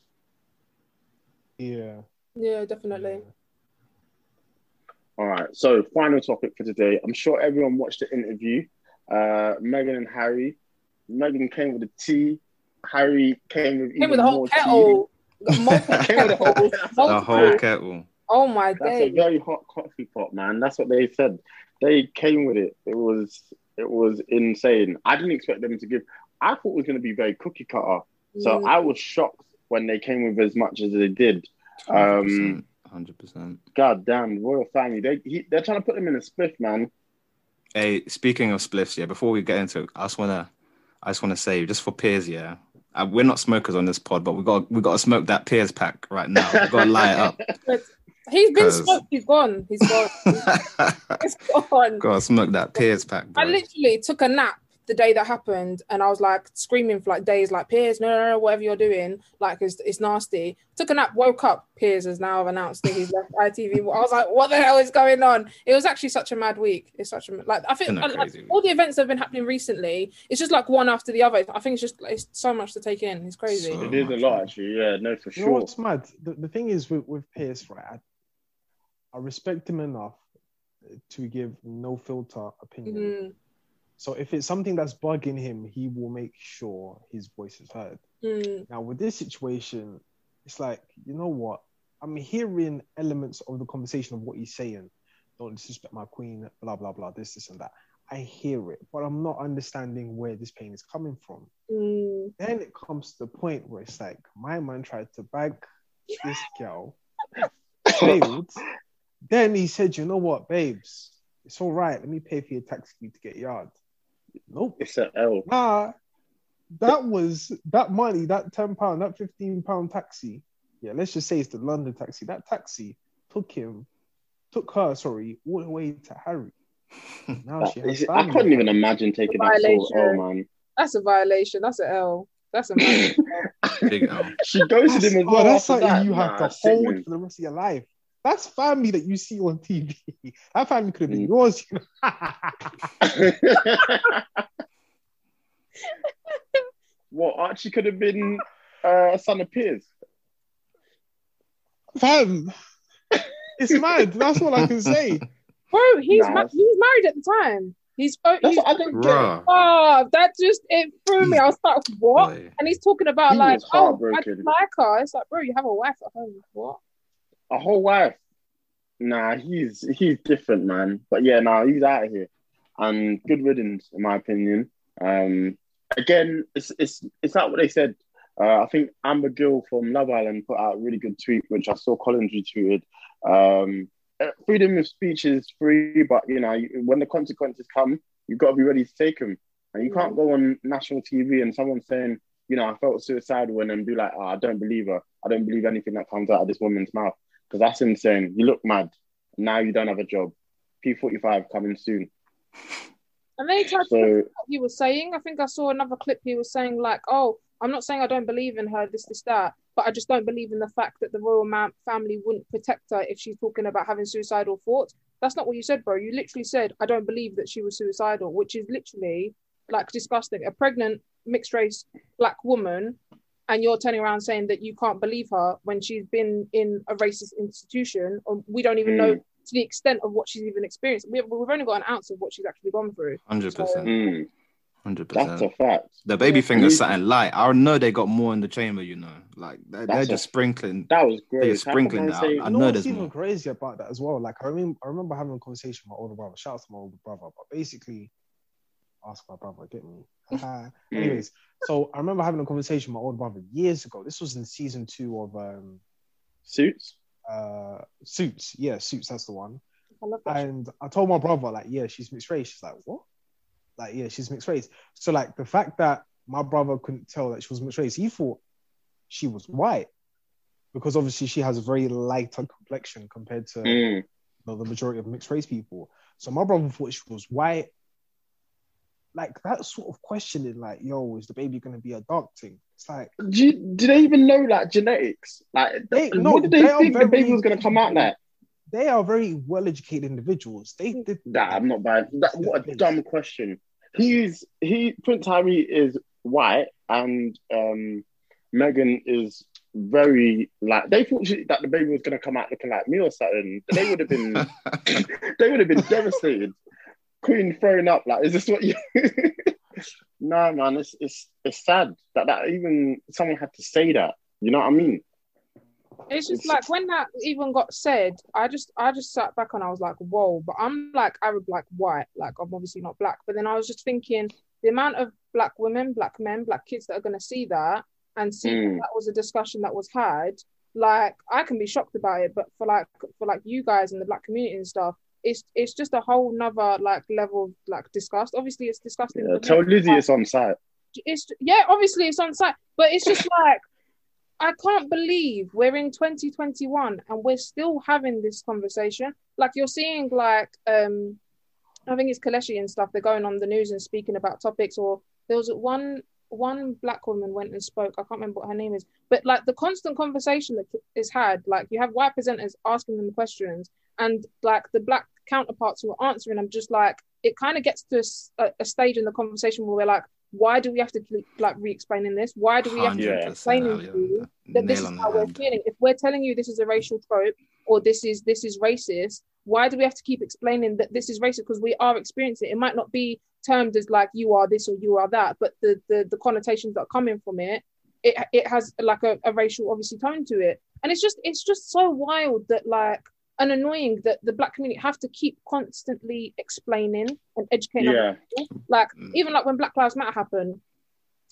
Yeah. Yeah, definitely. All right. So, final topic for today. I'm sure everyone watched the interview. Uh, Meghan and Harry. Meghan came with a tea. Harry came with Came even with a whole kettle. Came with a whole- kettles, The whole kettle. Oh my god! That's a very hot coffee pot, man. That's what they said. They came with it. It was it was insane. I didn't expect them to give. I thought it was going to be very cookie cutter. So. I was shocked when they came with as much as they did. Um, Hundred percent. God damn, royal family. They he, they're trying to put them in a spliff, man. Hey, speaking of spliffs, yeah. Before we get into it, I just wanna, I just wanna say, just for Piers, yeah. Uh, we're not smokers on this pod, but we got we got to smoke that Piers pack right now. We got to light it up. He's been 'Cause- smoked. He's gone. He's gone. He's gone. got to smoke that Piers pack, I literally took a nap the day that happened, and I was like screaming for like days, like Piers, no, no, no, whatever you're doing, like it's, it's nasty. Took a nap, woke up. Piers has now announced that he's left ITV. I was like, what the hell is going on? It was actually such a mad week. It's such a like I think Isn't like, all the events that have been happening recently. It's just like one after the other. I think it's just it's so much to take in. It's crazy. So- It is a lot, actually. Yeah, no, for You know sure. what's mad? The, the thing is with, with Piers, right? I, I respect him enough to give no filter opinion. Mm, So if it's something that's bugging him, he will make sure his voice is heard. mm, Now with this situation, it's like, you know what? I'm hearing elements of the conversation of what he's saying. Don't disrespect my queen, blah blah blah, this, this, and that. I hear it, but I'm not understanding where this pain is coming from. mm. Then it comes to the point where it's like, my man tried to bag this girl, failed. Then he said, you know what, babes, it's all right. Let me pay for your taxi to get yard. Nope. It's an L. Nah, that was that money, that ten pound, that fifteen pound taxi. Yeah, let's just say it's the London taxi. That taxi took him, took her, sorry, all the way to Harry. Now That she has is- I couldn't even imagine taking that sort of L, Violation. man. That's a violation. That's an L. That's a massive L. Big L. She ghosted him as oh, well. that's after something that. you have Nah, to hold for the rest of your life. That's family that you see on TV. That family could have been Mm. yours. you know? what Archie could have been uh, a son of Piers. Fam, it's mad. That's all I can say. Bro, he's Nah, ma- he was married at the time. He's oh, That's he's, what I don't get. Bruh. oh, that just it threw me. I was like, what? Boy. And he's talking about He like, oh, I heartbroken. just like her. It's like, bro, you have a wife at home. What? A whole wife. Nah, he's he's different, man. But yeah, nah, he's out of here. And good riddance, in my opinion. Um, again, it's it's it's not what they said. Uh, I think Amber Gill from Love Island put out a really good tweet, which I saw Collins retweeted. Um, uh, freedom of speech is free, but you know when the consequences come, you've got to be ready to take them. And you can't go on national TV and someone saying, you know, I felt suicidal, and then be like, oh, I don't believe her. I don't believe anything that comes out of this woman's mouth because that's insane. You look mad. Now you don't have a job. P45 coming soon. And then he tried to So what he was saying. I think I saw another clip. He was saying like, "Oh, I'm not saying I don't believe in her, this, this, that, but I just don't believe in the fact that the royal family wouldn't protect her if she's talking about having suicidal thoughts." That's not what you said, bro. You literally said, "I don't believe that she was suicidal," which is literally like disgusting. A pregnant mixed race black woman, and you're turning around saying that you can't believe her when she's been in a racist institution, or we don't even Mm. know to the extent of what she's even experienced. We have, we've only got an ounce of what she's actually gone through. Hundred percent. mm, Hundred that's a fact. The baby Yeah. thing is something light. I know they got more in the chamber. You know, like they're, they're just a- sprinkling. That was great. They're great. Sprinkling come that. say- I know know what's there's even more. crazy about that as well? Like I remember, I remember having a conversation with my older brother. Shout out to my older brother. But basically, ask my brother, get me. Haha. Anyways, so I remember having a conversation with my old brother years ago. This was in season two of um Suits. uh Suits. Yeah, Suits. That's the one. I love that. shit. And I told my brother, like, yeah, she's mixed race. She's like, what? Like, yeah, she's mixed race. So, like, the fact that my brother couldn't tell that she was mixed race, he thought she was white because obviously she has a very lighter complexion compared to Mm. you know, the majority of mixed race people. So, my brother thought she was white. Like, that sort of questioning, like, yo, is the baby going to be a dark thing? It's like, Do, you, do they even know like genetics? Like, They- no, what did they, they are think the baby was gonna come out like? they are very well educated individuals. They did Nah, I'm not bad. That, what a dumb question. He's he Prince Harry is white and um Meghan is very like they thought she, that the baby was gonna come out looking like me or something. They would have been they would have been devastated. Queen throwing up like, is this what you? No, man, it's it's it's sad that that even someone had to say that. You know what I mean? It's just It's- like when that even got said, I just I just sat back and I was like, whoa. But I'm like Arab, like white, like I'm obviously not black. But then I was just thinking the amount of black women, black men, black kids that are gonna see that and see Mm. that, that was a discussion that was had. Like I can be shocked about it, but for like for like you guys in the black community and stuff, it's it's just a whole nother like level of like disgust. Obviously, it's disgusting. Yeah, tell Lizzie but- it's on site. it's yeah, obviously it's on site, but it's just like I can't believe we're in 2021 and we're still having this conversation. Like you're seeing like um I think it's Kelechi and stuff, they're going on the news and speaking about topics or there was one one black woman went and spoke, I can't remember what her name is, but like the constant conversation that is had, like you have white presenters asking them questions and like the black counterparts who are answering I'm just like it kind of gets to a stage in the conversation where we're like why do we have to keep, like re-explaining this? Why do we have to keep explaining to you? That this is how we're head. feeling. If we're telling you this is a racial trope or this is this is racist why do we have to keep explaining that this is racist? Because we are experiencing it. It might not be termed as like you are this or you are that but the the, the connotations that are coming from it it, it has like a, a racial obviously tone to it. And it's just it's just so wild that like and annoying that the black community have to keep constantly explaining and educating Yeah. like Mm. even like when black lives matter happened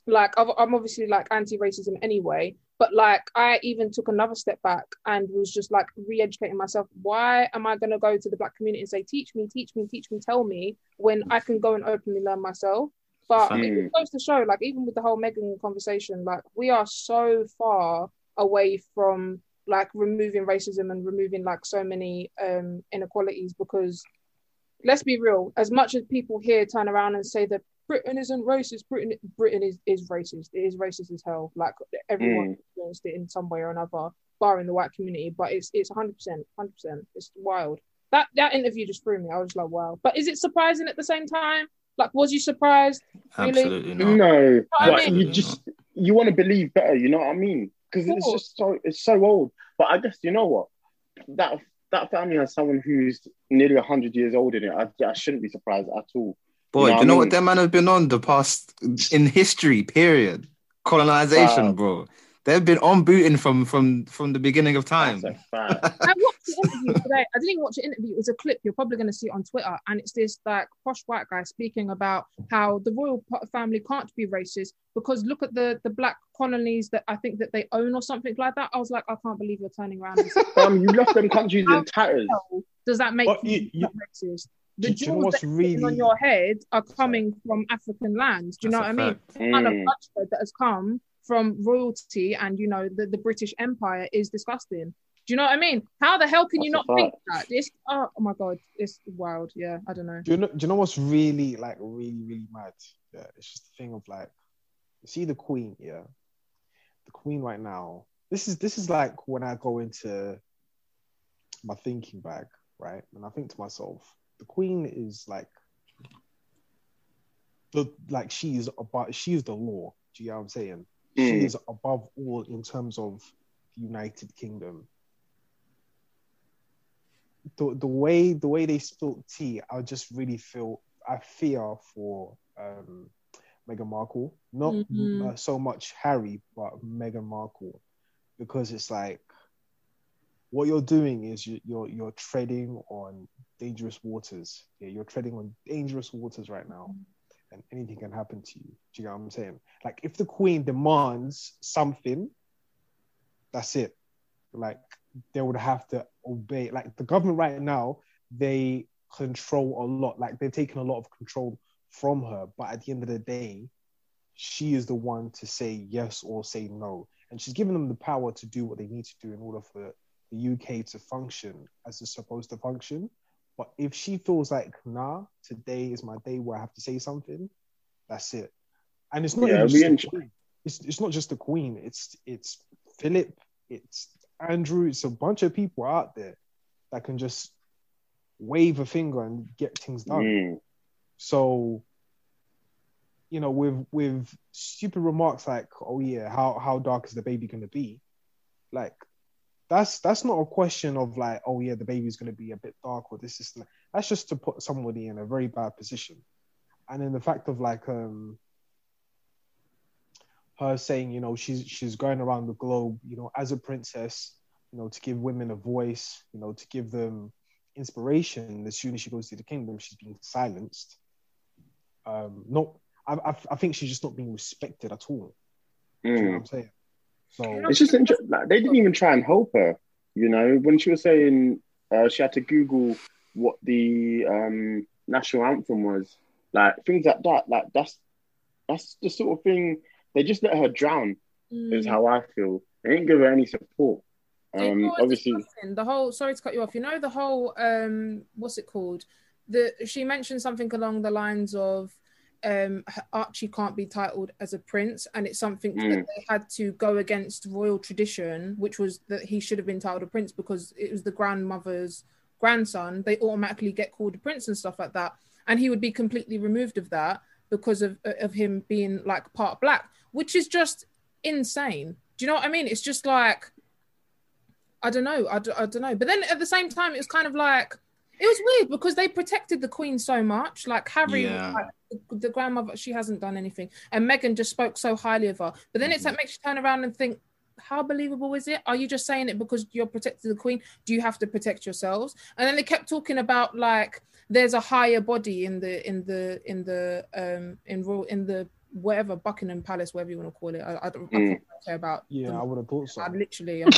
like I've, i'm obviously like anti-racism anyway but like i even took another step back and was just like re-educating myself why am i going to go to the black community and say teach me teach me teach me tell me when i can go and openly learn myself but Fact. it just goes to show like even with the whole Meghan conversation like we are so far away from like removing racism and removing like so many um inequalities because let's be real as much as people here turn around and say that britain isn't racist britain britain is, is racist it is racist as hell like everyone Mm. experienced it in some way or another barring the white community but it's it's 100% 100% it's wild that that interview just threw me i was like wow but is it surprising at the same time like was you surprised Really? Absolutely not. No, I but mean- you just you want to believe better. You know what I mean? Because it's just so it's so old. But I guess you know what that that family has someone who's nearly hundred years old in it. I, I shouldn't be surprised at all. Boy, You know do you know what I what that man has been on the past in history? Period. Colonization, Wow. bro. They've been on booting from from from the beginning of time. That's a fact. I watched the interview today. I didn't even watch the interview. It was a clip. You're probably going to see it on Twitter, and it's this like posh white guy speaking about how the royal family can't be racist because look at the the black colonies that I think that they own or something like that. I was like, I can't believe you're turning around. Um, you left them countries in tatters. Does that make But you, you- you- not racist? The Do- do you know jewels what's that are on your head are coming from African lands. Do you know what I mean? fact. The kind of Mm. bloodshed that has come from royalty and you know the, the British Empire is disgusting. Do you know what I mean? How the hell can you not think that? This oh, oh my god, it's wild. Yeah, I don't know. Do you know? Do you know what's really like really really mad? Yeah, it's just the thing of like, you see the Queen. Yeah, the Queen right now. This is this is like when I go into my thinking bag, right? And I think to myself, the Queen is like the like she is about she is the law. Do you know what I'm saying? She Mm. is above all in terms of the United Kingdom the the way the way they spilled tea, I just really feel I fear for um, Meghan Markle, not Mhm. uh, so much Harry, but Meghan Markle, because it's like what you're doing is you, you're you're treading on dangerous waters. Yeah, you're treading on dangerous waters right now, and anything can happen to you. Do you know what I'm saying? Like if the Queen demands something, that's it. Like they would have to obey. Like the government right now, they control a lot. Like they've taken a lot of control from her. But at the end of the day, she is the one to say yes or say no. And she's given them the power to do what they need to do in order for the UK to function as it's supposed to function. But if she feels like, nah, today is my day where I have to say something, that's it. And it's not Yeah, just the enjoy- queen. It's, it's not just the queen. It's it's Philip. It's Andrew. It's a bunch of people out there that can just wave a finger and get things done. Mm. So, you know, with with stupid remarks like, "Oh yeah, how how dark is the baby going to be?" Like, that's that's not a question of like, "Oh yeah, the baby's going to be a bit dark or this is." That's just to put somebody in a very bad position. and then the fact of like um her saying, you know, she's she's going around the globe, you know, as a princess, you know, to give women a voice, you know, to give them inspiration. As soon as she goes to the kingdom, she's being silenced. Um, not, I, I, I think she's just not being respected at all. Do you know what Mm. I'm saying? So It's just interesting. Like, they didn't even try and help her. You know, when she was saying uh, she had to Google what the um, national anthem was, like things like that. Like that's that's the sort of thing they just let her drown. Is Mm. how I feel. They didn't give her any support. Um, obviously, the whole sorry to cut you off. You know the whole um what's it called? The she mentioned something along the lines of um Archie can't be titled as a prince, and it's something Mm. that they had to go against royal tradition, which was that he should have been titled a prince because it was the grandmother's grandson. They automatically get called a prince and stuff like that, and he would be completely removed of that because of of him being like part black, which is just insane. Do you know what I mean? It's just like I don't know. I, d- I don't know. But then at the same time, it was kind of like it was weird because they protected the queen so much. Like Harry, Yeah. like, the, the grandmother, she hasn't done anything, and Meghan just spoke so highly of her. But then it's that makes you turn around and think, how believable is it? Are you just saying it because you're protecting the queen? Do you have to protect yourselves? And then they kept talking about like there's a higher body in the in the in the um in royal in the whatever Buckingham Palace, whatever you want to call it. I, I don't I Mm. can't care about yeah, the I would have thought so. I literally am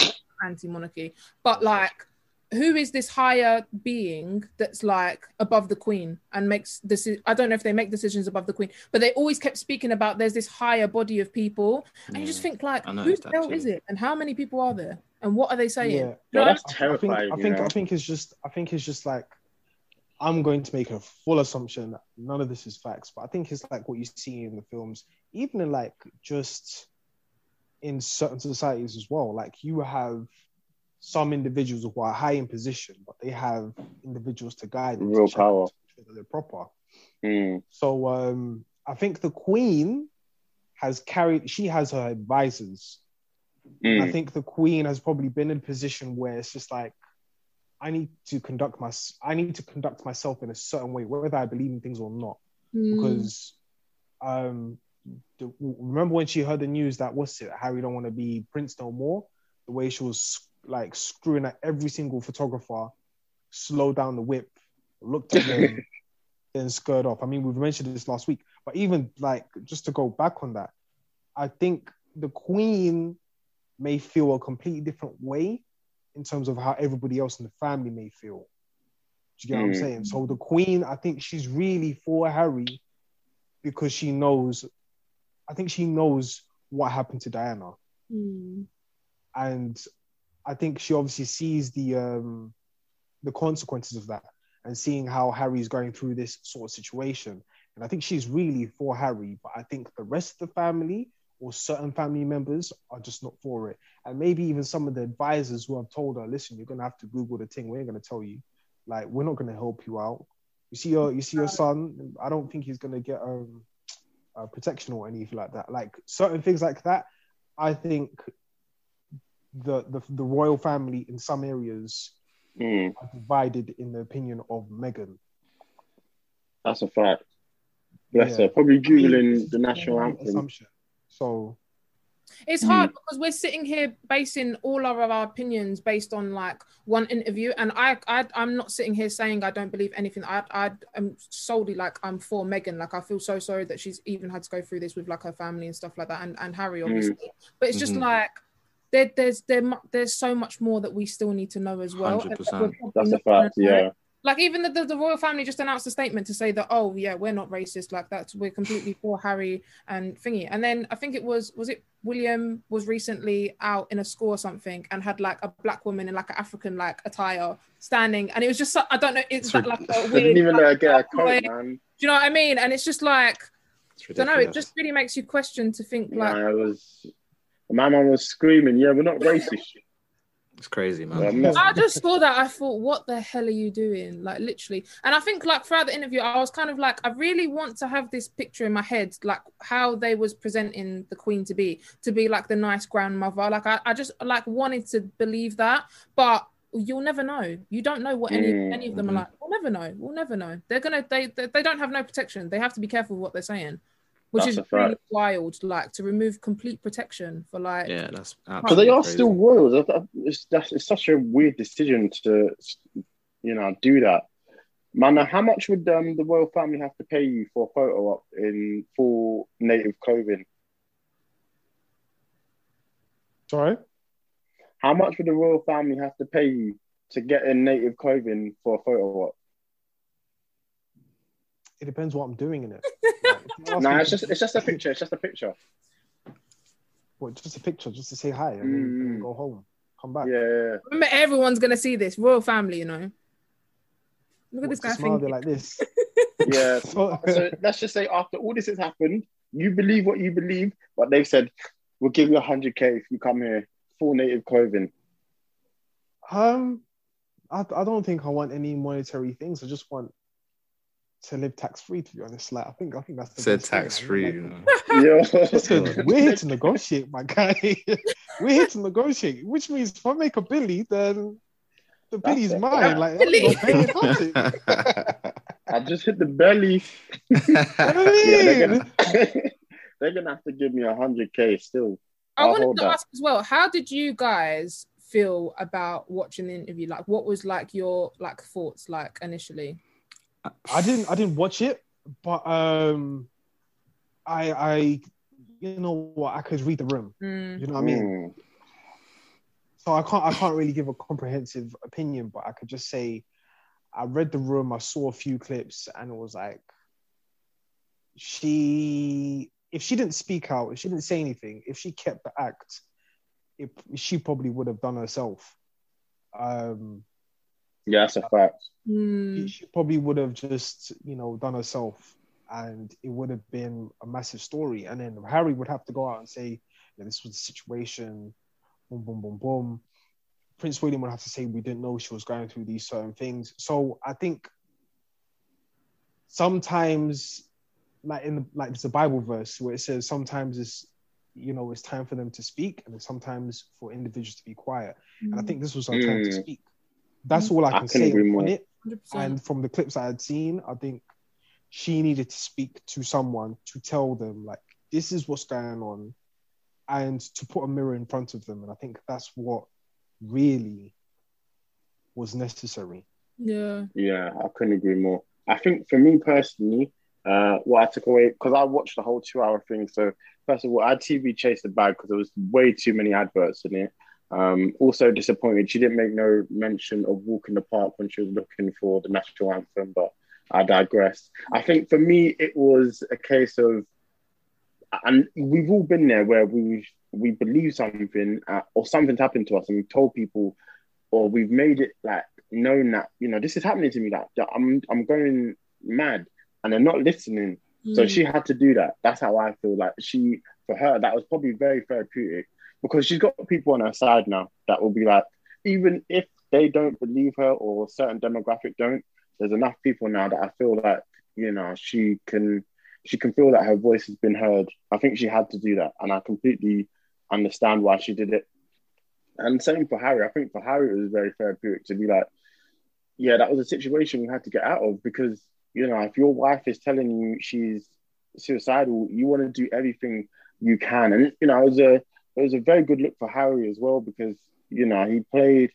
anti-monarchy. But like, who is this higher being that's like above the queen and makes this? I don't know if they make decisions above the queen, but they always kept speaking about there's this higher body of people, and you just think like, I who the hell too. is it, and how many people are there, and what are they saying? Yeah. No, that's I- I think terrifying. I think know? I think it's just I think it's just like I'm going to make a full assumption that none of this is facts, but I think it's like what you see in the films, even in like just in certain societies as well. Like you have some individuals who are high in position, but they have individuals to guide them, Real power. them, to make sure that they're proper. Mm, So um, I think the Queen has carried. She has her advisors. And I mm, think the Queen has probably been in a position where it's just like, I need to conduct my, I need to conduct myself in a certain way, whether I believe in things or not. Mm. Because, um, the, remember when she heard the news that what's it, Harry don't want to be Prince no more. The way she was like screwing at every single photographer, slow down the whip, looked at them, then skirt off. I mean, we've mentioned this last week, but even like just to go back on that, I think the Queen may feel a completely different way in terms of how everybody else in the family may feel. Do you get what I'm Mm. saying? So the Queen, I think she's really for Harry because she knows, I think she knows what happened to Diana, Mm. and I think she obviously sees the um, the consequences of that and seeing how Harry's going through this sort of situation. And I think she's really for Harry, but I think the rest of the family or certain family members are just not for it. And maybe even some of the advisors who have told her, listen, you're gonna have to Google the thing. We ain't gonna tell you. Like, we're not gonna help you out. You see your you see your son. I don't think he's gonna get um uh, protection or anything like that. Like certain things like that. I think the the, the royal family in some areas mm. are divided in the opinion of Meghan. That's a fact. Bless Yeah. her. Probably I googling the national anthem. Assumption. So It's Mm. hard because we're sitting here basing all of our opinions based on like one interview, and I, I I'm not sitting here saying I don't believe anything. I I am solely like I'm for Meghan. Like I feel so sorry that she's even had to go through this with like her family and stuff like that, and and Harry obviously. But it's just Mhm. like there there's there there's so much more that we still need to know as well. 100%. That's a fact. Yeah. Like even the, the, the royal family just announced a statement to say that oh yeah we're not racist like that we're completely for Harry and thingy and then I think it was was it William was recently out in a school or something and had like a black woman in like an African like attire standing and it was just I don't know it's It's that, like a weird didn't even like, let her get a cowboy- coat, man. do you know what I mean and it's just like It's I don't know it just really makes you question to think like Nah, it was. My man was screaming, "Yeah, we're not racist." It's crazy, man. I'm not- I just saw that. I thought, what the hell are you doing? Like, literally. And I think, like, throughout the interview, I was kind of like, I really want to have this picture in my head, like how they was presenting the queen to be, to be like the nice grandmother. Like, I, I just like wanted to believe that, but you'll never know. You don't know what any Mm, any of them are like. We'll never know. We'll never know. They're gonna they they, they don't have no protection. They have to be careful what they're saying, which That's is really wild. Like to remove complete protection for like Yeah, that's Because they are absolutely still crazy. royals. I- I- It's, that's, it's such a weird decision to, you know, do that. Man, how much would um, the royal family have to pay you for a photo op in full native clothing? Sorry. How much would the royal family have to pay you to get in native clothing for a photo op? It depends what I'm doing in it. Like, No, it's just it's just a picture. It's just a picture. What, just a picture, just to say hi and, then, and Mm. go home, come back. Yeah, yeah, yeah. remember everyone's gonna see this royal family. You know. Look at this guy smile, like this. yeah. So- so let's just say after all this has happened, you believe what you believe, but they've said we'll give you hundred k if you come here full native clothing. Um, I, I don't think I want any monetary things. I just want to live tax free. To be honest, like I think I think that's the Said tax free. Like, mm. Yeah. Listen, we're here to negotiate, my guy. we're here to negotiate, which means if I make a billy, then the That's billy's mine. Like, Billy. I'm not paying nothing. I just hit the belly. You know Yeah, they're gonna, they're gonna have to give me a hundred k still. I I'll wanted to that. ask as well. How did you guys feel about watching the interview? Like, what was like your like thoughts like initially? I didn't I didn't watch it, but um, I I you know what I could read the room. Mm. You know what I mean? Mm. So I can't I can't really give a comprehensive opinion, but I could just say I read the room, I saw a few clips, and it was like she if she didn't speak out, if she didn't say anything, if she kept the act, it, she probably would have done herself. Um, Yeah, that's a fact. Mm. she probably would have just you know done herself, and it would have been a massive story. And then Harry would have to go out and say, yeah, "This was the situation." Boom, boom, boom, boom. Prince William would have to say we didn't know she was going through these certain things. So I think sometimes, like in the, like there's a Bible verse where it says sometimes it's you know it's time for them to speak, and then sometimes for individuals to be quiet. And I think this was her time to Mm. speak. That's all I I can say agree on more. it. 100%. And from the clips I had seen, I think she needed to speak to someone to tell them like this is what's going on, and to put a mirror in front of them. And I think that's what really was necessary. yeah. Yeah, I couldn't agree more. I think for me personally, uh, what I took away because I watched the whole two-hour thing. So first of all, I had TV chased the bag because there was way too many adverts in it. Um, also disappointed she didn't make no mention of Walk in the Park when she was looking for the national anthem, but I digress. I think for me it was a case of, and we've all been there where we we believe something uh, or something's happened to us and we've told people or we've made it like known that you know this is happening to me that, that I'm I'm going mad and they're not listening. So Mm. she had to do that. That's how I feel. Like she, for her, that was probably very therapeutic because she's got people on her side now that will be like, even if they don't believe her or certain demographic don't, there's enough people now that I feel like you know she can she can feel that her voice has been heard. I think she had to do that, and I completely understand why she did it. And same for Harry. I think for Harry, it was very therapeutic to be like, yeah, that was a situation we had to get out of because you know if your wife is telling you she's suicidal, you want to do everything you can, and you know it was a it was a very good look for Harry as well because you know he played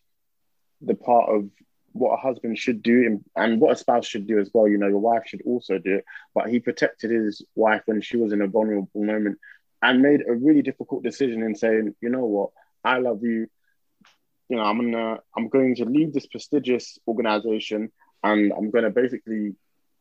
the part of what a husband should do and, what a spouse should do as well. You know, your wife should also do it, but he protected his wife when she was in a vulnerable moment and made a really difficult decision in saying, you know what, I love you. You know, I'm gonna I'm going to leave this prestigious organization and I'm gonna basically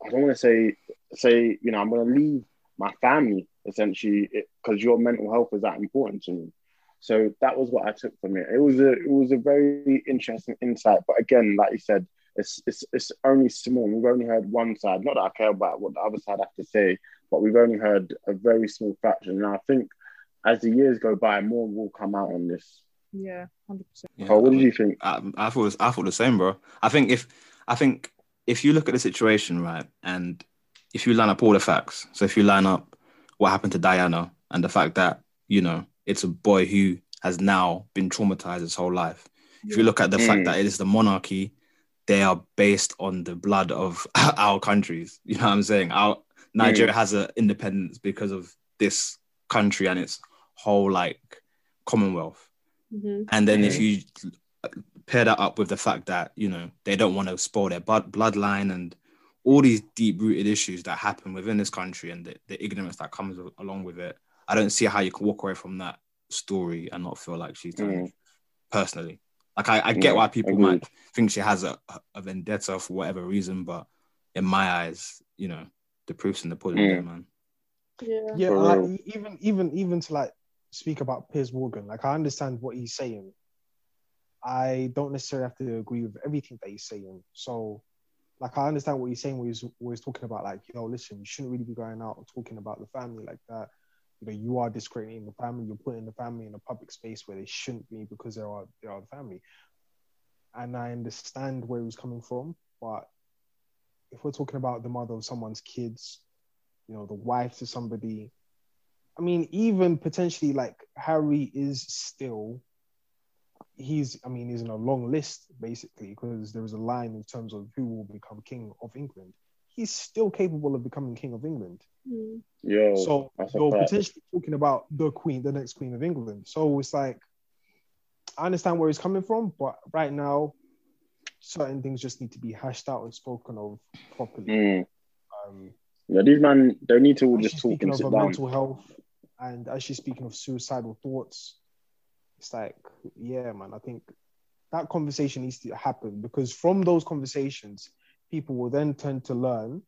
I don't want to say say, you know, I'm gonna leave my family essentially because your mental health is that important to me. So that was what I took from it. It was a it was a very interesting insight. But again, like you said, it's it's it's only small. We've only heard one side. Not that I care about what the other side have to say, but we've only heard a very small fraction. And I think as the years go by, more will come out on this. Yeah, hundred percent. Yeah, oh, what did you think? I, I thought I thought the same, bro. I think if I think if you look at the situation, right, and if you line up all the facts, so if you line up what happened to Diana and the fact that you know it's a boy who has now been traumatized his whole life, if you look at the Mm. fact that it is the monarchy, they are based on the blood of our countries. You know what I'm saying? Our Nigeria has an independence because of this country and its whole like commonwealth. Mhm. And then if Mhm. you pair that up with the fact that you know they don't want to spoil their blood bloodline and all these deep rooted issues that happen within this country and the, the ignorance that comes along with it, I don't see how you can walk away from that story and not feel like she's done Mm. it personally. Like I, I get Yeah, why people agreed. might think she has a, a vendetta for whatever reason, but in my eyes, you know, the proof's in the pudding, Mm. there, man. Yeah. Yeah, like even even even to like speak about Piers Morgan, like I understand what he's saying. I don't necessarily have to agree with everything that he's saying. So, like I understand what he's saying when he's, when he's talking about like, yo, listen, you shouldn't really be going out and talking about the family like that. You know, you are discrediting the family. You're putting the family in a public space where they shouldn't be because they are they are the family. And I understand where he was coming from, but if we're talking about the mother of someone's kids, you know, the wife to somebody. I mean, even potentially like Harry is still he's I mean, he's in a long list basically, because there is a line in terms of who will become king of England. He's still capable of becoming king of England. Mm. Yo, so you're fact. potentially talking about the queen, the next queen of England. So it's like I understand where he's coming from, but right now certain things just need to be hashed out and spoken of properly. Mm. Um, Yeah, these man, they need to all just she's talk speaking and of sit her down. mental health and actually speaking of suicidal thoughts, it's like, yeah, man, I think that conversation needs to happen because from those conversations, people will then tend to learn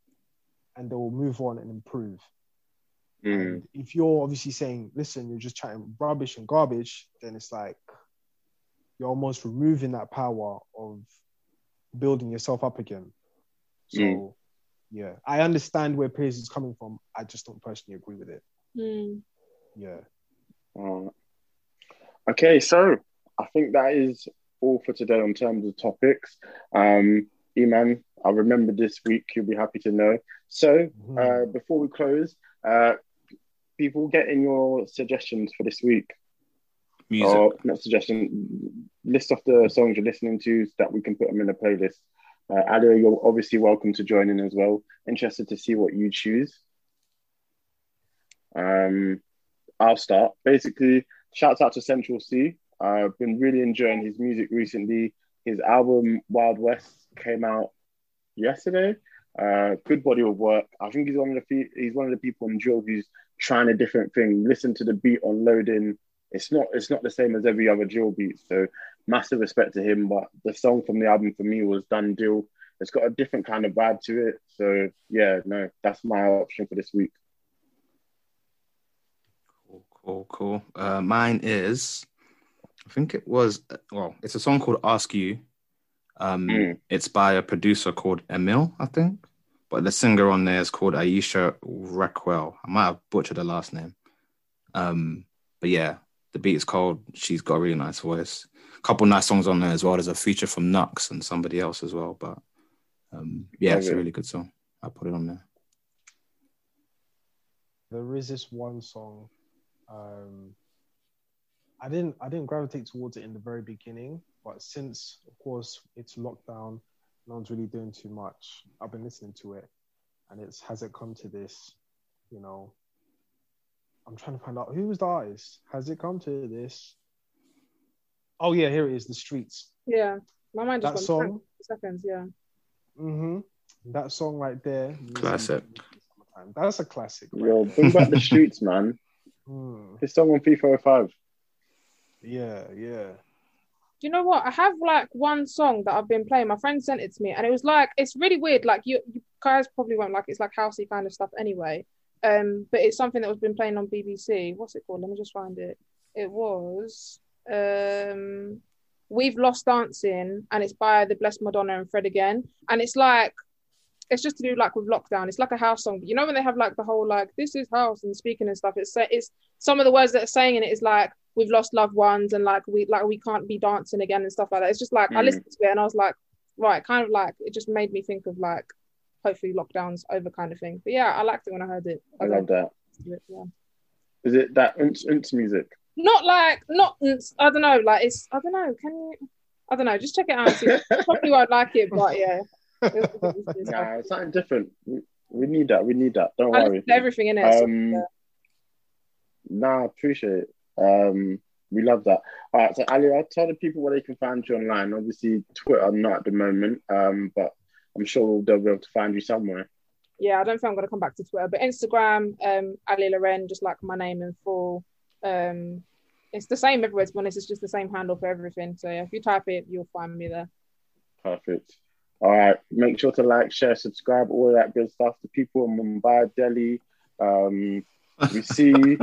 and they will move on and improve. Mm. And if you're obviously saying, listen, you're just chatting rubbish and garbage, then it's like you're almost removing that power of building yourself up again. So, Mm. yeah, I understand where Piers is coming from. I just don't personally agree with it. Mm. Yeah. Alright. Okay, so I think that is all for today in terms of topics. Um, Eman, I remember this week. You'll be happy to know. So, uh, before we close, uh, people get in your suggestions for this week. Music. Or not suggestion. List off the songs you're listening to so that we can put them in a playlist. Uh, Ali, you're obviously welcome to join in as well. Interested to see what you choose. Um, I'll start. Basically, shouts out to Central Cee. I've been really enjoying his music recently. His album Wild West came out yesterday. Uh, good body of work. I think he's one of the fe- he's one of the people in drill who's trying a different thing. Listen to the beat on loading. It's not it's not the same as every other drill beat. So massive respect to him. But the song from the album for me was Done Deal. It's got a different kind of vibe to it. So yeah, no, that's my option for this week. Cool, cool, cool. Uh, mine is, I think it was, well, it's a song called Ask You. Um, Mm. It's by a producer called Emil, I think. But the singer on there is called Aisha Rackwell. I might have butchered her last name. Um, but yeah, the beat is called She's Got a Really Nice Voice. A couple nice songs on there as well. There's a feature from Nux and somebody else as well. But um, yeah, it's a really good song. I put it on there. there is this one song. Um, I didn't I didn't gravitate towards it in the very beginning, but since of course it's lockdown, no one's really doing too much. I've been listening to it, and it's has it come to this, you know. I'm trying to find out who was the artist. Has it come to this? Oh yeah, here it is. The Streets. Yeah. My mind just That went song. blank for seconds. Yeah. Mm-hmm. That song right there. Classic. That's a classic. right Yo, there. bring back the streets, man. Mm, His song on FIFA 05. yeah, yeah. Do you know what? I have like one song that I've been playing. My friend sent it to me, and it was like it's really weird. Like you, you guys probably won't like it. It's like housey kind of stuff anyway. Um, but it's something that was been playing on BBC. What's it called? Let me just find it. It was um, We've Lost Dancing, and it's by the Blessed Madonna and Fred again. And it's like it's just to do like with lockdown. It's like a house song. But you know when they have like the whole like this is house and speaking and stuff. It's it's some of the words that are saying in it is like we've lost loved ones and like we like we can't be dancing again and stuff like that. It's just like I Mm. listened to it and I was like, right, kind of like it just made me think of like hopefully lockdowns over kind of thing. But yeah, I liked it when I heard it. I love that. it, yeah. Is it that unts, unts music? Not like not I don't know, like it's I don't know, can you I don't know. Just check it out. See. Probably won't like it, but yeah. Nah, it's something different. We, we need that. We need that. Don't I worry. everything in it. Um, so, yeah. Nah, appreciate it. Um, we love that. All right, so Ali, I'll tell the people where they can find you online. Obviously, Twitter not at the moment, um, but I'm sure they'll be able to find you somewhere. yeah, I don't think I'm gonna come back to Twitter, but Instagram, um, Ali Loren, just like my name in full. Um, it's the same everywhere. To be honest, it's just the same handle for everything. So yeah, if you type it, you'll find me there. Perfect. All right. Make sure to like, share, subscribe, all that good stuff. The people in Mumbai, Delhi. Um, we see.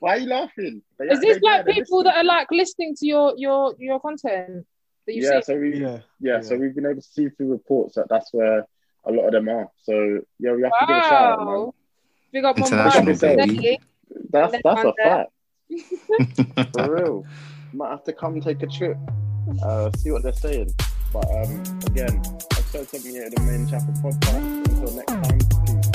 Why are you laughing? They- Is this like people listening. that are like listening to your your your content that you Yeah. see? So we. Yeah. Yeah, so we've been able to see through reports that that's where a lot of them are. So yeah, we have to give a shout out, man. Wow. Big up International, Mumbai. baby. Delhi. That's that's a fact for real. Might have to come take a trip, uh, see what they're saying. But um, again, something here of the Main Chapel podcast. Until next time,